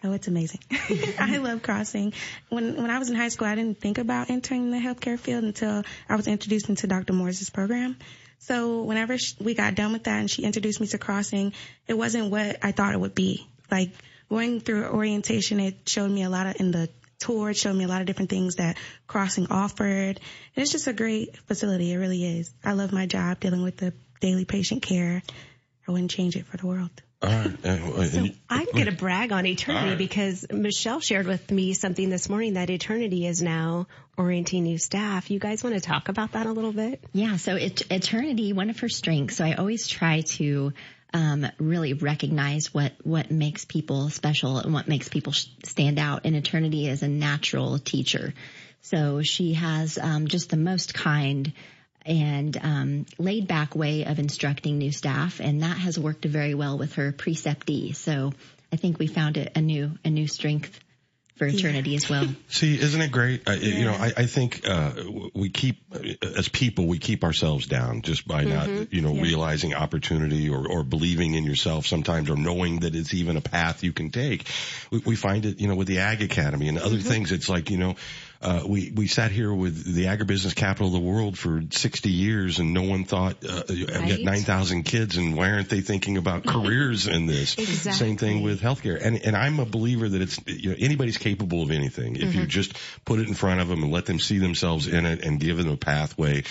Oh, it's amazing. <laughs> <laughs> I love crossing. When when I was in high school, I didn't think about entering the healthcare field until I was introduced into Dr. Morris's program. So whenever sh we got done with that and she introduced me to crossing, it wasn't what I thought it would be. Like going through orientation, it showed me a lot of in the tour, it showed me a lot of different things that crossing offered. And it's just a great facility. It really is. I love my job dealing with the daily patient care. I wouldn't change it for the world. All right. Uh, and you- I'm going to brag on Eternity All right. because Michelle shared with me something this morning that Eternity is now orienting new staff. You guys want to talk about that a little bit? Yeah, so it, eternity, one of her strengths. So I always try to um, really recognize what what makes people special and what makes people sh- stand out. And eternity is a natural teacher, so she has um, just the most kind and um, laid back way of instructing new staff, and that has worked very well with her preceptee. So I think we found a, a new a new strength for eternity as well. <laughs> See, isn't it great? Uh, You know, I, I think uh, we keep, as people, we keep ourselves down just by not, Mm-hmm. you know, Yeah. realizing opportunity or, or believing in yourself sometimes or knowing that it's even a path you can take. We, we find it, you know, with the Ag Academy and other Mm-hmm. things. It's like, you know, uh, we, we sat here with the agribusiness capital of the world for 60 years and no one thought, uh, I've got 9,000 kids and why aren't they thinking about careers in this? <laughs> Same thing with healthcare. And, and I'm a believer that it's, you know, anybody's capable of anything. If you just put it in front of them and let them see themselves in it and give them a pathway,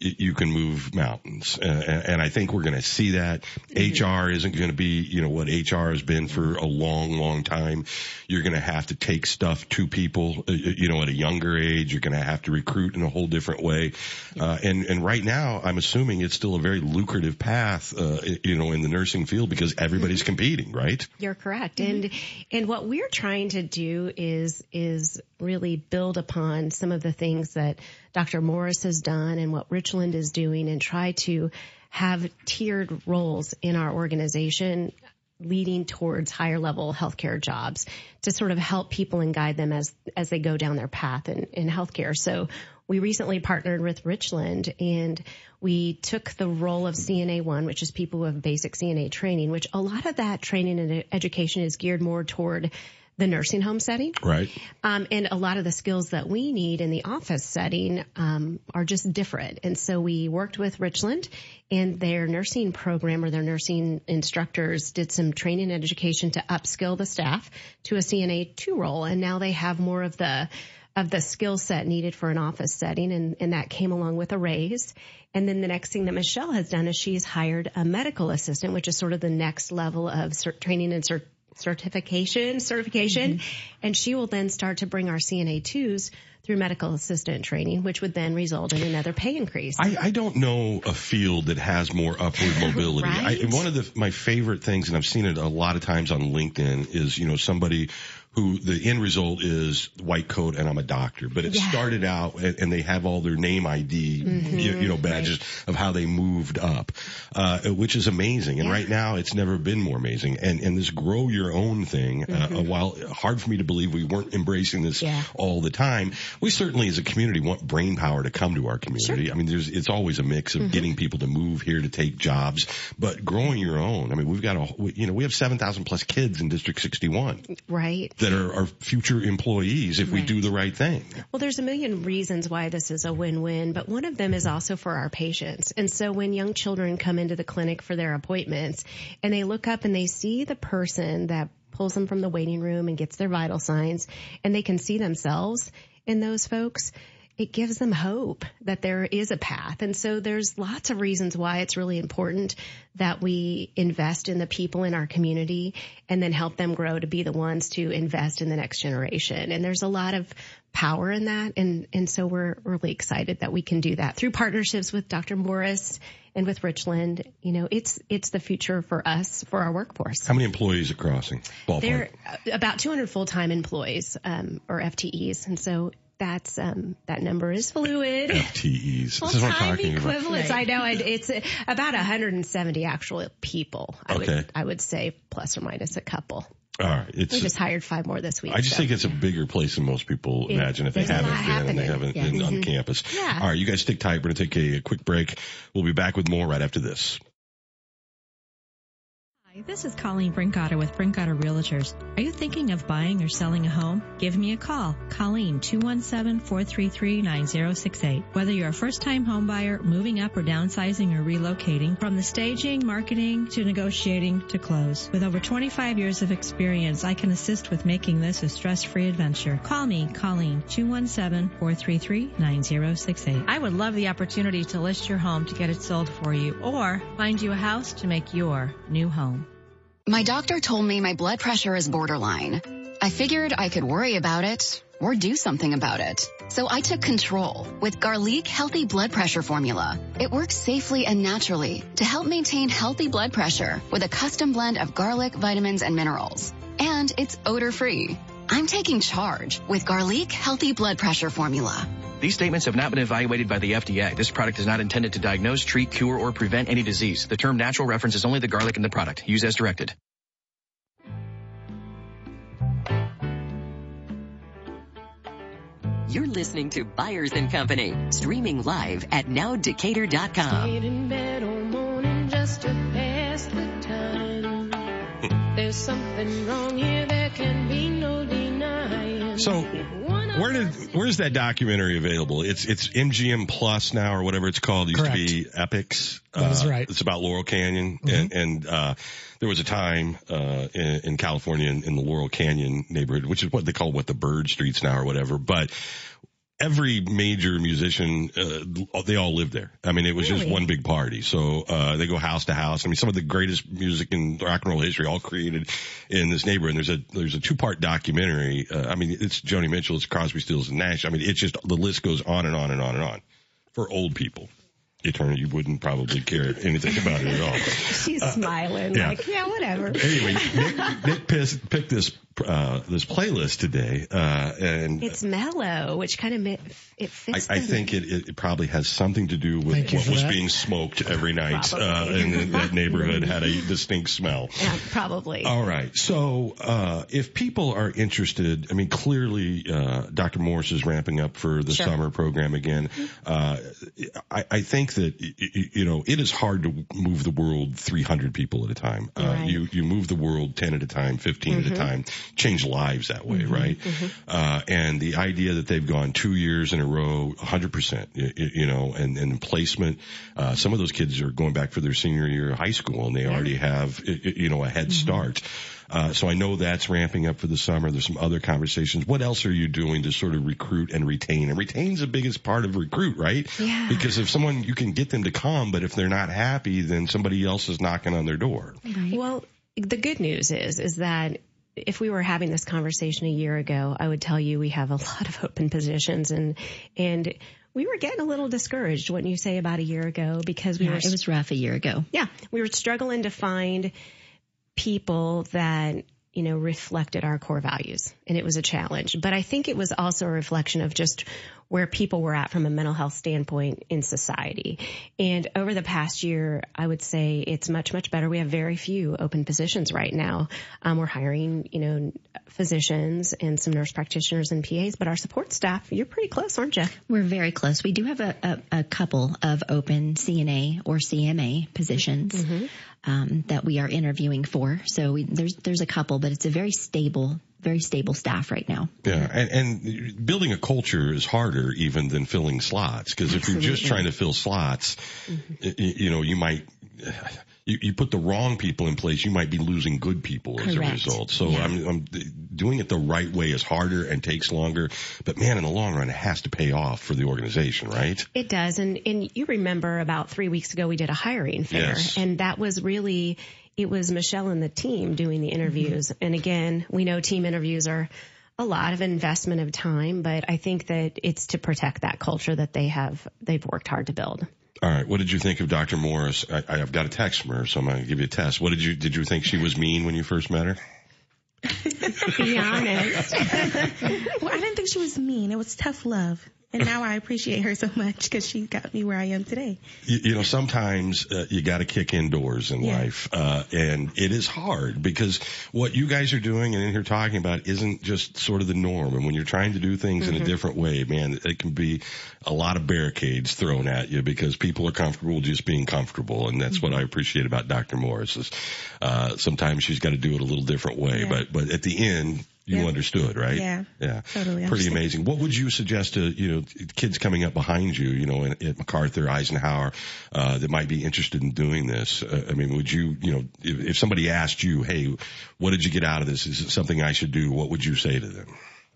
you can move mountains. Uh, and, and I think we're going to see that. HR isn't going to be, you know, what HR has been for a long, long time. You're going to have to take stuff to people, uh, you know, at a younger age. You're going to have to recruit in a whole different way. Uh, and, and right now, I'm assuming it's still a very lucrative path, uh, you know, in the nursing field because everybody's competing, right? You're correct. And and what we're trying to do is is really build upon some of the things that Dr. Morris has done and what Richland is doing and try to have tiered roles in our organization leading towards higher level healthcare jobs to sort of help people and guide them as as they go down their path in, in healthcare. So we recently partnered with Richland and we took the role of CNA one, which is people who have basic CNA training, which a lot of that training and education is geared more toward the nursing home setting. Right. Um, and a lot of the skills that we need in the office setting um, are just different. And so we worked with Richland and their nursing program or their nursing instructors did some training and education to upskill the staff to a CNA two role. And now they have more of the of the skill set needed for an office setting. And, and that came along with a raise. And then the next thing that Michelle has done is she's hired a medical assistant, which is sort of the next level of cert- training and cert- certification, certification. Mm-hmm. And she will then start to bring our CNA twos through medical assistant training, which would then result in another pay increase. I, I don't know a field that has more upward <laughs> mobility. right? I, one of the, my favorite things, and I've seen it a lot of times on LinkedIn, is, you know, somebody who the end result is white coat and I'm a doctor, but it Yeah. started out and, and they have all their name ID, Mhm. you, you know, badges of how they moved up, uh, which is amazing. And right now it's never been more amazing. And, and this grow your own thing, uh, Mhm. while hard for me to believe we weren't embracing this Yeah. all the time, we certainly as a community want brain power to come to our community. I mean, there's, it's always a mix of Mhm. getting people to move here to take jobs, but growing your own. I mean, we've got a, you know, we have 7,000 plus kids in District 61 Right. That are, are future employees if we do the right thing. Well, there's a million reasons why this is a win-win, but one of them is also for our patients. And so when young children come into the clinic for their appointments and they look up and they see the person that pulls them from the waiting room and gets their vital signs and they can see themselves in those folks, it gives them hope that there is a path. And so there's lots of reasons why it's really important that we invest in the people in our community and then help them grow to be the ones to invest in the next generation. And there's a lot of power in that. And, and so we're really excited that we can do that through partnerships with Dr. Morris and with Richland. You know, it's, it's the future for us, for our workforce. How many employees at Crossing? Ballpark. There are about 200 full-time employees, um, or FTEs. And so that's, um, that number is fluid. <laughs> FTEs. This is what I'm Full-time talking about. equivalents. I know it, it's uh, about 170 actual people. I Okay. would, I would say plus or minus a couple. All right. It's, we just hired five more this week. I just so. think it's a bigger place than most people It- imagine if they haven't lot been and they haven't Yeah. been on Mhm. campus. Yeah. All right. You guys stick tight. We're going to take a, a quick break. We'll be back with more right after this. Hi, this is Colleen Brinkoetter with Brinkoetter Realtors. Are you thinking of buying or selling a home? Give me a call. Colleen, 217-433-9068. Whether you're a first-time home buyer, moving up or downsizing or relocating, from the staging, marketing, to negotiating, to close. With over 25 years of experience, I can assist with making this a stress-free adventure. Call me, Colleen, 217-433-9068. I would love the opportunity to list your home to get it sold for you or find you a house to make your new home. My doctor told me my blood pressure is borderline. I figured I could worry about it or do something about it. So I took control with Garlic Healthy Blood Pressure Formula. It works safely and naturally to help maintain healthy blood pressure with a custom blend of garlic, vitamins, and minerals. And it's odor free. I'm taking charge with Garlic Healthy Blood Pressure Formula. These statements have not been evaluated by the FDA. This product is not intended to diagnose, treat, cure, or prevent any disease. The term natural references only the garlic in the product. Use as directed. You're listening to Byers and Company, streaming live at nowdecatur.com. There's something wrong here, there can be no denying. So, where did where's that documentary available? It's it's MGM Plus now or whatever it's called. It used Correct. to be Epix. That is Uh, right. It's about Laurel Canyon, and, and uh, there was a time uh, in, in California in, in the Laurel Canyon neighborhood, which is what they call what the Bird Streets now or whatever, but. Every major musician, uh, they all lived there. I mean, it was just one big party. So, uh, they go house to house. I mean, some of the greatest music in rock and roll history all created in this neighborhood. And there's a, there's a two part documentary. Uh, I mean, it's Joni Mitchell, it's Crosby, Stills and Nash. I mean, it's just, the list goes on and on and on and on for old people. Eternal, you wouldn't probably care anything about it at all. <laughs> She's smiling yeah. like, yeah, whatever. Anyway, <laughs> Nick, Nick pissed, picked this, uh, this playlist today, uh, and It's mellow, which kind of, it I, fits. I the- think it, it probably has something to do with Thank what was that. being smoked every night, uh, Probably. and that neighborhood <laughs> had a distinct smell. Yeah, probably. All right. So, uh, if people are interested, I mean, clearly, uh, Dr. Morris is ramping up for the Sure. summer program again. Uh, I, I think that, y- y- you know, it is hard to move the world 300 people at a time. Uh, you, you move the world 10 at a time, 15 at a Mhm. time, change lives that way, Mm-hmm. right? Uh, and the idea that they've gone two years in a row, 100%, you, you know, and, and placement, uh, some of those kids are going back for their senior year of high school and they already have, you know, a head Mm-hmm. start. Uh, so I know that's ramping up for the summer. There's some other conversations. What else are you doing to sort of recruit and retain? And retain's the biggest part of recruit, right? Yeah. Because if someone, you can get them to come, but if they're not happy, then somebody else is knocking on their door. Well, the good news is, is that if we were having this conversation a year ago, I would tell you we have a lot of open positions and, and we were getting a little discouraged, wouldn't you say, about a year ago because we Yeah, were it was rough a year ago. yeah, we were struggling to find people that, you know, reflected our core values and it was a challenge. But I think it was also a reflection of just where people were at from a mental health standpoint in society. And over the past year, I would say it's much, much better. We have very few open positions right now. Um, we're hiring, you know, physicians and some nurse practitioners and PAs, but our support staff, you're pretty close, aren't you? We're very close. We do have a, a, a couple of open CNA or CMA positions Mm-hmm. um, that we are interviewing for. So we, there's there's a couple, but it's a very stable, very stable staff right now. Yeah, and, and building a culture is harder even than filling slots because if you're just trying to fill slots, mm-hmm. y- y- you know, you might. You, you put the wrong people in place, you might be losing good people as a Correct. result. So Yeah. I'm, I'm doing it the right way is harder and takes longer, but man, in the long run, it has to pay off for the organization, right? It does. And, and you remember about three weeks ago, we did a hiring fair Yes. and that was really, it was Michelle and the team doing the interviews. Mm-hmm. And again, we know team interviews are a lot of investment of time, but I think that it's to protect that culture that they have, they've worked hard to build. All right. What did you think of Dr. Morris? I, I've got a text from her, so I'm going to give you a test. What did you, did you think she was mean when you first met her? <laughs> Be honest. <laughs> well, I didn't think she was mean. It was tough love. And now I appreciate her so much because she got me where I am today. you, you know, sometimes uh, you got to kick indoors in Yeah. life, uh, and it is hard because what you guys are doing and in here talking about isn't just sort of the norm. And when you're trying to do things in a Mhm. different way, man, it can be a lot of barricades thrown at you because people are comfortable just being comfortable, and that's what I appreciate about Dr. Morris. Is uh, sometimes she's got to do it a little different way, Yeah. but but at the end. You Yeah. understood, right? Yeah. Yeah. Totally Pretty amazing. What would you suggest to, you know, kids coming up behind you, you know, at MacArthur, Eisenhower, uh, that might be interested in doing this? Uh, I mean, would you, you know, if, if somebody asked you, hey, what did you get out of this? Is it something I should do? What would you say to them?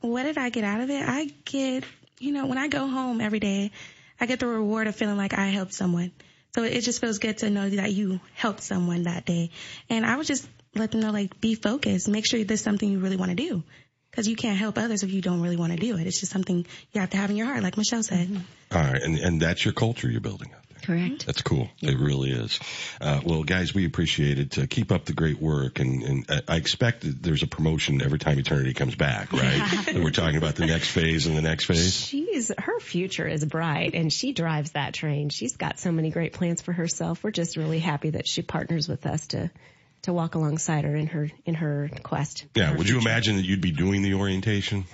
What did I get out of it? I get, you know, when I go home every day, I get the reward of feeling like I helped someone. So it just feels good to know that you helped someone that day. And I would just let them know, like, be focused. Make sure this is something you really want to do. Because you can't help others if you don't really want to do it. It's just something you have to have in your heart, like Michelle said. All right. And, and that's your culture you're building up. Correct. That's cool. It really is. Uh, well, guys, we appreciate it. Uh, keep up the great work. And, and I- I expect that there's a promotion every time eternity comes back, <laughs> right? And we're talking about the next phase and the next phase. She's, her future is bright and she drives that train. She's got so many great plans for herself. We're just really happy that she partners with us to, to walk alongside her in her, in her quest. Yeah. Her Would you imagine that you'd be doing the orientation?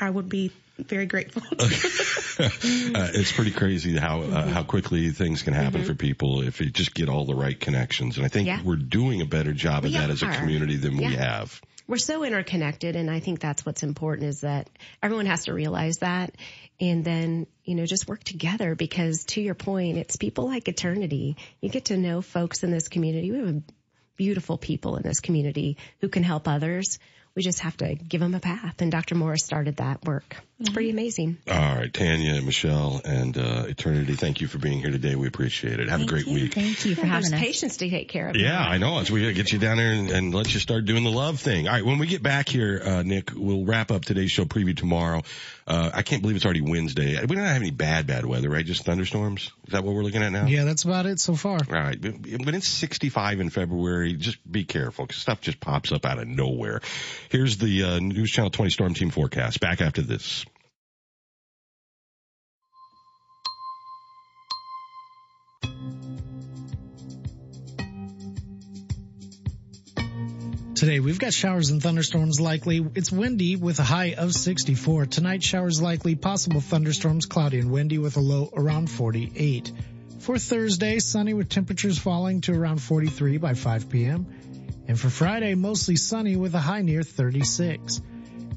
I would be very grateful. <laughs> uh, it's pretty crazy how uh, how quickly things can happen Mhm. for people if you just get all the right connections. And I think Yeah. we're doing a better job of We that as a community than we have. we're so interconnected and I think that's what's important is that everyone has to realize that and then, you know, just work together because to your point, it's people like eternity. You get to know folks in this community. We have beautiful people in this community who can help others. We just have to give them a path. And Dr. Morris started that work. It's pretty amazing. All right, Tanya, Michelle, and uh, Eternity, thank you for being here today. We appreciate it. Have a great week. Thank you for Yeah, having there's us. patients to take care of. Yeah, I know. It's we gotta get you down there and, and let you start doing the love thing. All right, when we get back here, uh, Nick, we'll wrap up today's show preview tomorrow. Uh, I can't believe it's already Wednesday. We don't have any bad, bad weather, right? Just thunderstorms. Is that what we're looking at now? Yeah, that's about it so far. All right, but it's 65 in February, just be careful because stuff just pops up out of nowhere. Here's the uh, News Channel 20 Storm Team forecast. Back after this. Today we've got showers and thunderstorms likely. It's windy with a high of 64. Tonight showers likely, possible thunderstorms cloudy and windy with a low around 48. For Thursday, sunny with temperatures falling to around 43 by 5 p.m. And for Friday, mostly sunny with a high near 36.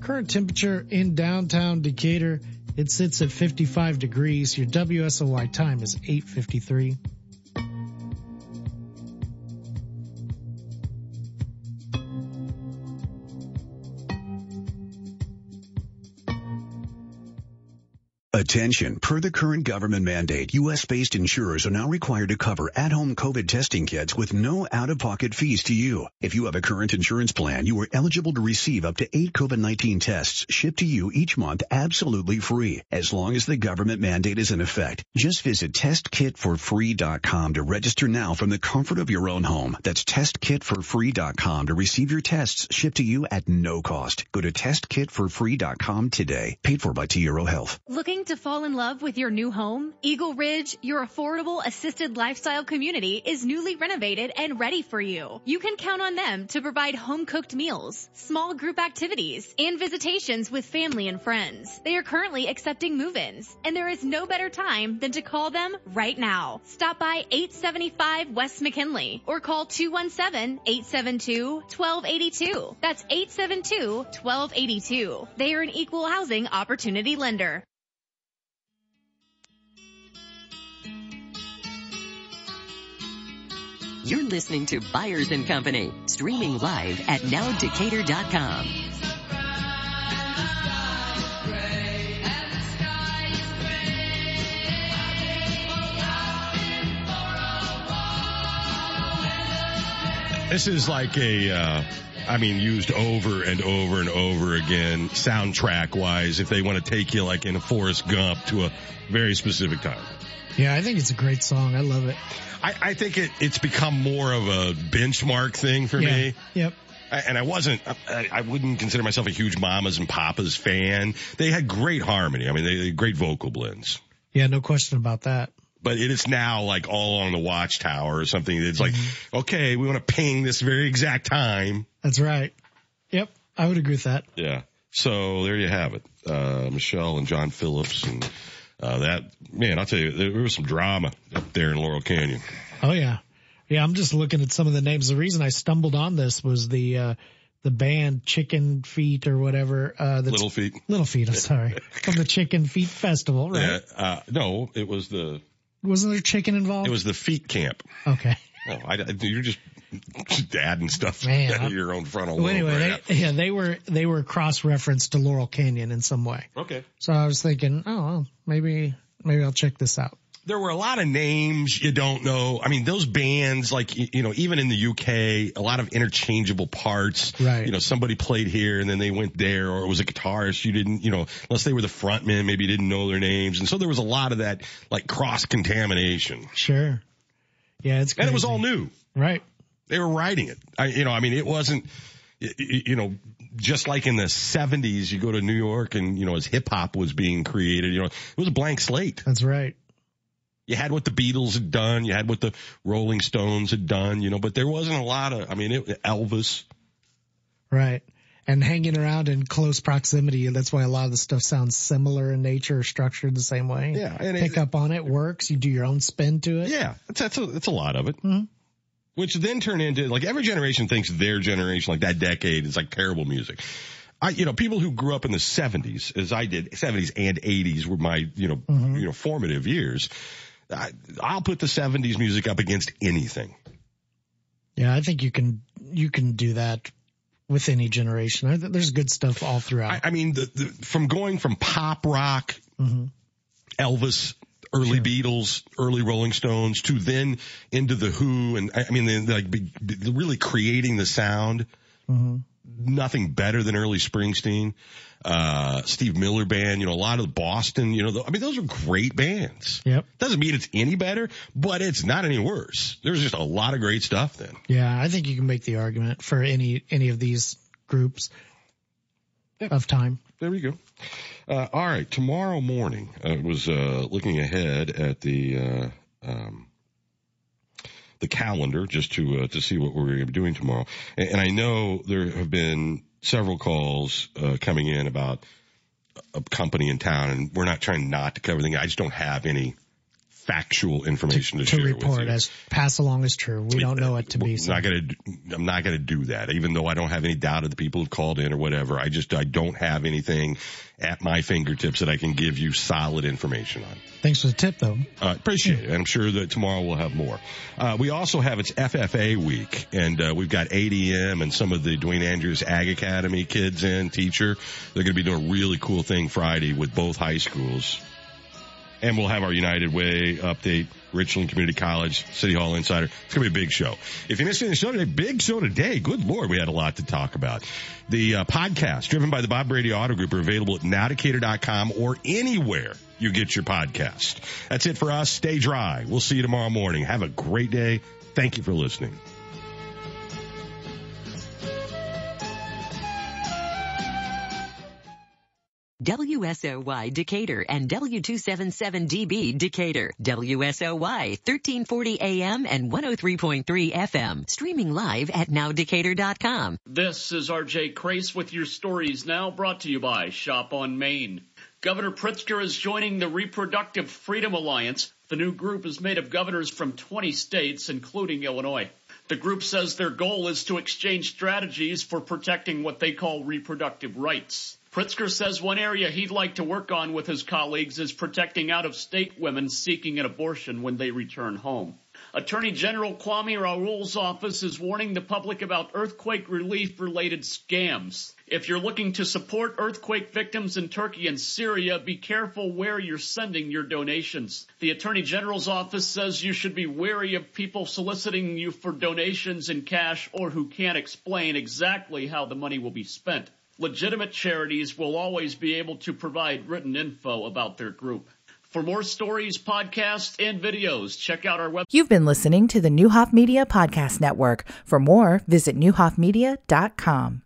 Current temperature in downtown Decatur, it sits at 55 degrees. Your WSOY time is 853. Attention, per the current government mandate, U.S.-based insurers are now required to cover at-home COVID testing kits with no out-of-pocket fees to you. If you have a current insurance plan, you are eligible to receive up to eight COVID-19 tests shipped to you each month absolutely free, as long as the government mandate is in effect. Just visit testkitforfree.com to register now from the comfort of your own home. That's testkitforfree.com to receive your tests shipped to you at no cost. Go to testkitforfree.com today. Paid for by T Health. Looking to fall in love with your new home? Eagle Ridge, your affordable assisted lifestyle community, is newly renovated and ready for you. You can count on them to provide home cooked meals, small group activities, and visitations with family and friends. They are currently accepting move-ins, and there is no better time than to call them right now. Stop by 875 West McKinley or call 217-872-1282. That's 872-1282. They are an equal housing opportunity lender. You're listening to Byers and Company, streaming live at nowdecatur.com. This is like a, uh, I mean, used over and over and over again, soundtrack wise, if they want to take you like in a Forrest Gump to a very specific time. Yeah, I think it's a great song. I love it. I, I think it, it's become more of a benchmark thing for yeah. me. Yep. I, and I wasn't, I, I wouldn't consider myself a huge Mamas and Papas fan. They had great harmony. I mean, they, they had great vocal blends. Yeah, no question about that. But it is now like all on the watchtower or something. It's like, okay, we want to ping this very exact time. That's right. Yep. I would agree with that. Yeah. So there you have it. Uh, Michelle and John Phillips and, uh, that, man, I'll tell you, there was some drama up there in Laurel Canyon. Oh yeah. Yeah, I'm just looking at some of the names. The reason I stumbled on this was the, uh, the band Chicken Feet or whatever, uh, Little Feat. Little Feat, I'm sorry. <laughs> From the Chicken Feet Festival, right? Yeah. Uh, no, it was the, Wasn't there chicken involved? it was the feet camp. Okay. Oh, I, you're just, just adding stuff Man, out of your own frontal Well, lobe anyway, right they, yeah, they were, they were cross-referenced to Laurel Canyon in some way. Okay. So I was thinking, oh, well, maybe, maybe I'll check this out. There were a lot of names you don't know. I mean, those bands, like, you know, even in the UK, a lot of interchangeable parts. Right. You know, somebody played here and then they went there, or it was a guitarist you didn't, you know, unless they were the frontman, maybe you didn't know their names. And so there was a lot of that, like, cross contamination. Sure. Yeah, it's And it was all new. Right. They were writing it. I, you know, I mean, it wasn't, you know, just like in the 70s, you go to New York and, you know, as hip hop was being created, you know, it was a blank slate. That's right. You had what the Beatles had done, you had what the Rolling Stones had done, you know, but there wasn't a lot of, I mean, it, Elvis. Right. And hanging around in close proximity, that's why a lot of the stuff sounds similar in nature or structured the same way. Yeah, and Pick it- up on it, works. You do your own spin to it. Yeah, that's, that's a, that's a lot of it. Mhm. Which then turn into, like every generation thinks their generation, like that decade is like terrible music. I, you know, people who grew up in the 70s, as I did, 70s and 80s were my, you know, you know, formative years. I, I'll put the 70s music up against anything. Yeah, I think you can, you can do that with any generation. There's good stuff all throughout. I, I mean, the, the, from going from pop rock, Mhm. Elvis, early Beatles, early Rolling Stones, to then into the Who, and I mean, then, like be, be- really creating the sound. Mhm. Nothing better than early Springsteen, uh, Steve Miller Band. You know, a lot of the Boston. You know, the, I mean, those are great bands. Yep. Doesn't mean it's any better, but it's not any worse. There's just a lot of great stuff then. Yeah, I think you can make the argument for any, any of these groups of time. There we go. Uh, all right. Tomorrow morning, I was uh, looking ahead at the uh, um, the calendar just to uh, to see what we're going to be doing tomorrow, and, and I know there have been several calls uh, coming in about a company in town, and we're not trying not to cover anything. I just don't have any factual information to, to share report with you. as pass along as true. We don't know it to be. So. not gonna. I'm not gonna do that. Even though I don't have any doubt of the people who've called in or whatever. I just I don't have anything at my fingertips that I can give you solid information on. Thanks for the tip though. Uh, appreciate it. And I'm sure that tomorrow we'll have more. Uh, we also have it's FFA week and, uh, we've got ADM and some of the Dwayne Andreas Ag Academy kids in teacher. They're going to be doing a really cool thing Friday with both high schools. And we'll have our United Way update, Richland Community College, City Hall Insider. It's going to be a big show. If you missed any show today, big show today. Good Lord, we had a lot to talk about. The uh, podcast driven by the Bob Brady Auto Group are available at nowdecatur.com or anywhere you get your podcast. That's it for us. Stay dry. We'll see you tomorrow morning. Have a great day. Thank you for listening. WSOY Decatur and W277DB Decatur. WSOY 1340 AM and 103.3 FM. Streaming live at nowdecatur.com. This is RJ Crace with your stories now brought to you by Shop on Main. Governor Pritzker is joining the Reproductive Freedom Alliance. The new group is made of governors from 20 states, including Illinois. The group says their goal is to exchange strategies for protecting what they call reproductive rights. Pritzker says one area he'd like to work on with his colleagues is protecting out-of-state women seeking an abortion when they return home. Attorney General Kwame Raoul's office is warning the public about earthquake relief related scams. If you're looking to support earthquake victims in Turkey and Syria, be careful where you're sending your donations. The Attorney General's office says you should be wary of people soliciting you for donations in cash or who can't explain exactly how the money will be spent. Legitimate charities will always be able to provide written info about their group. For more stories, podcasts, and videos, check out our website. You've been listening to the Neuhoff Media Podcast Network. For more, visit neuhoffmedia.com.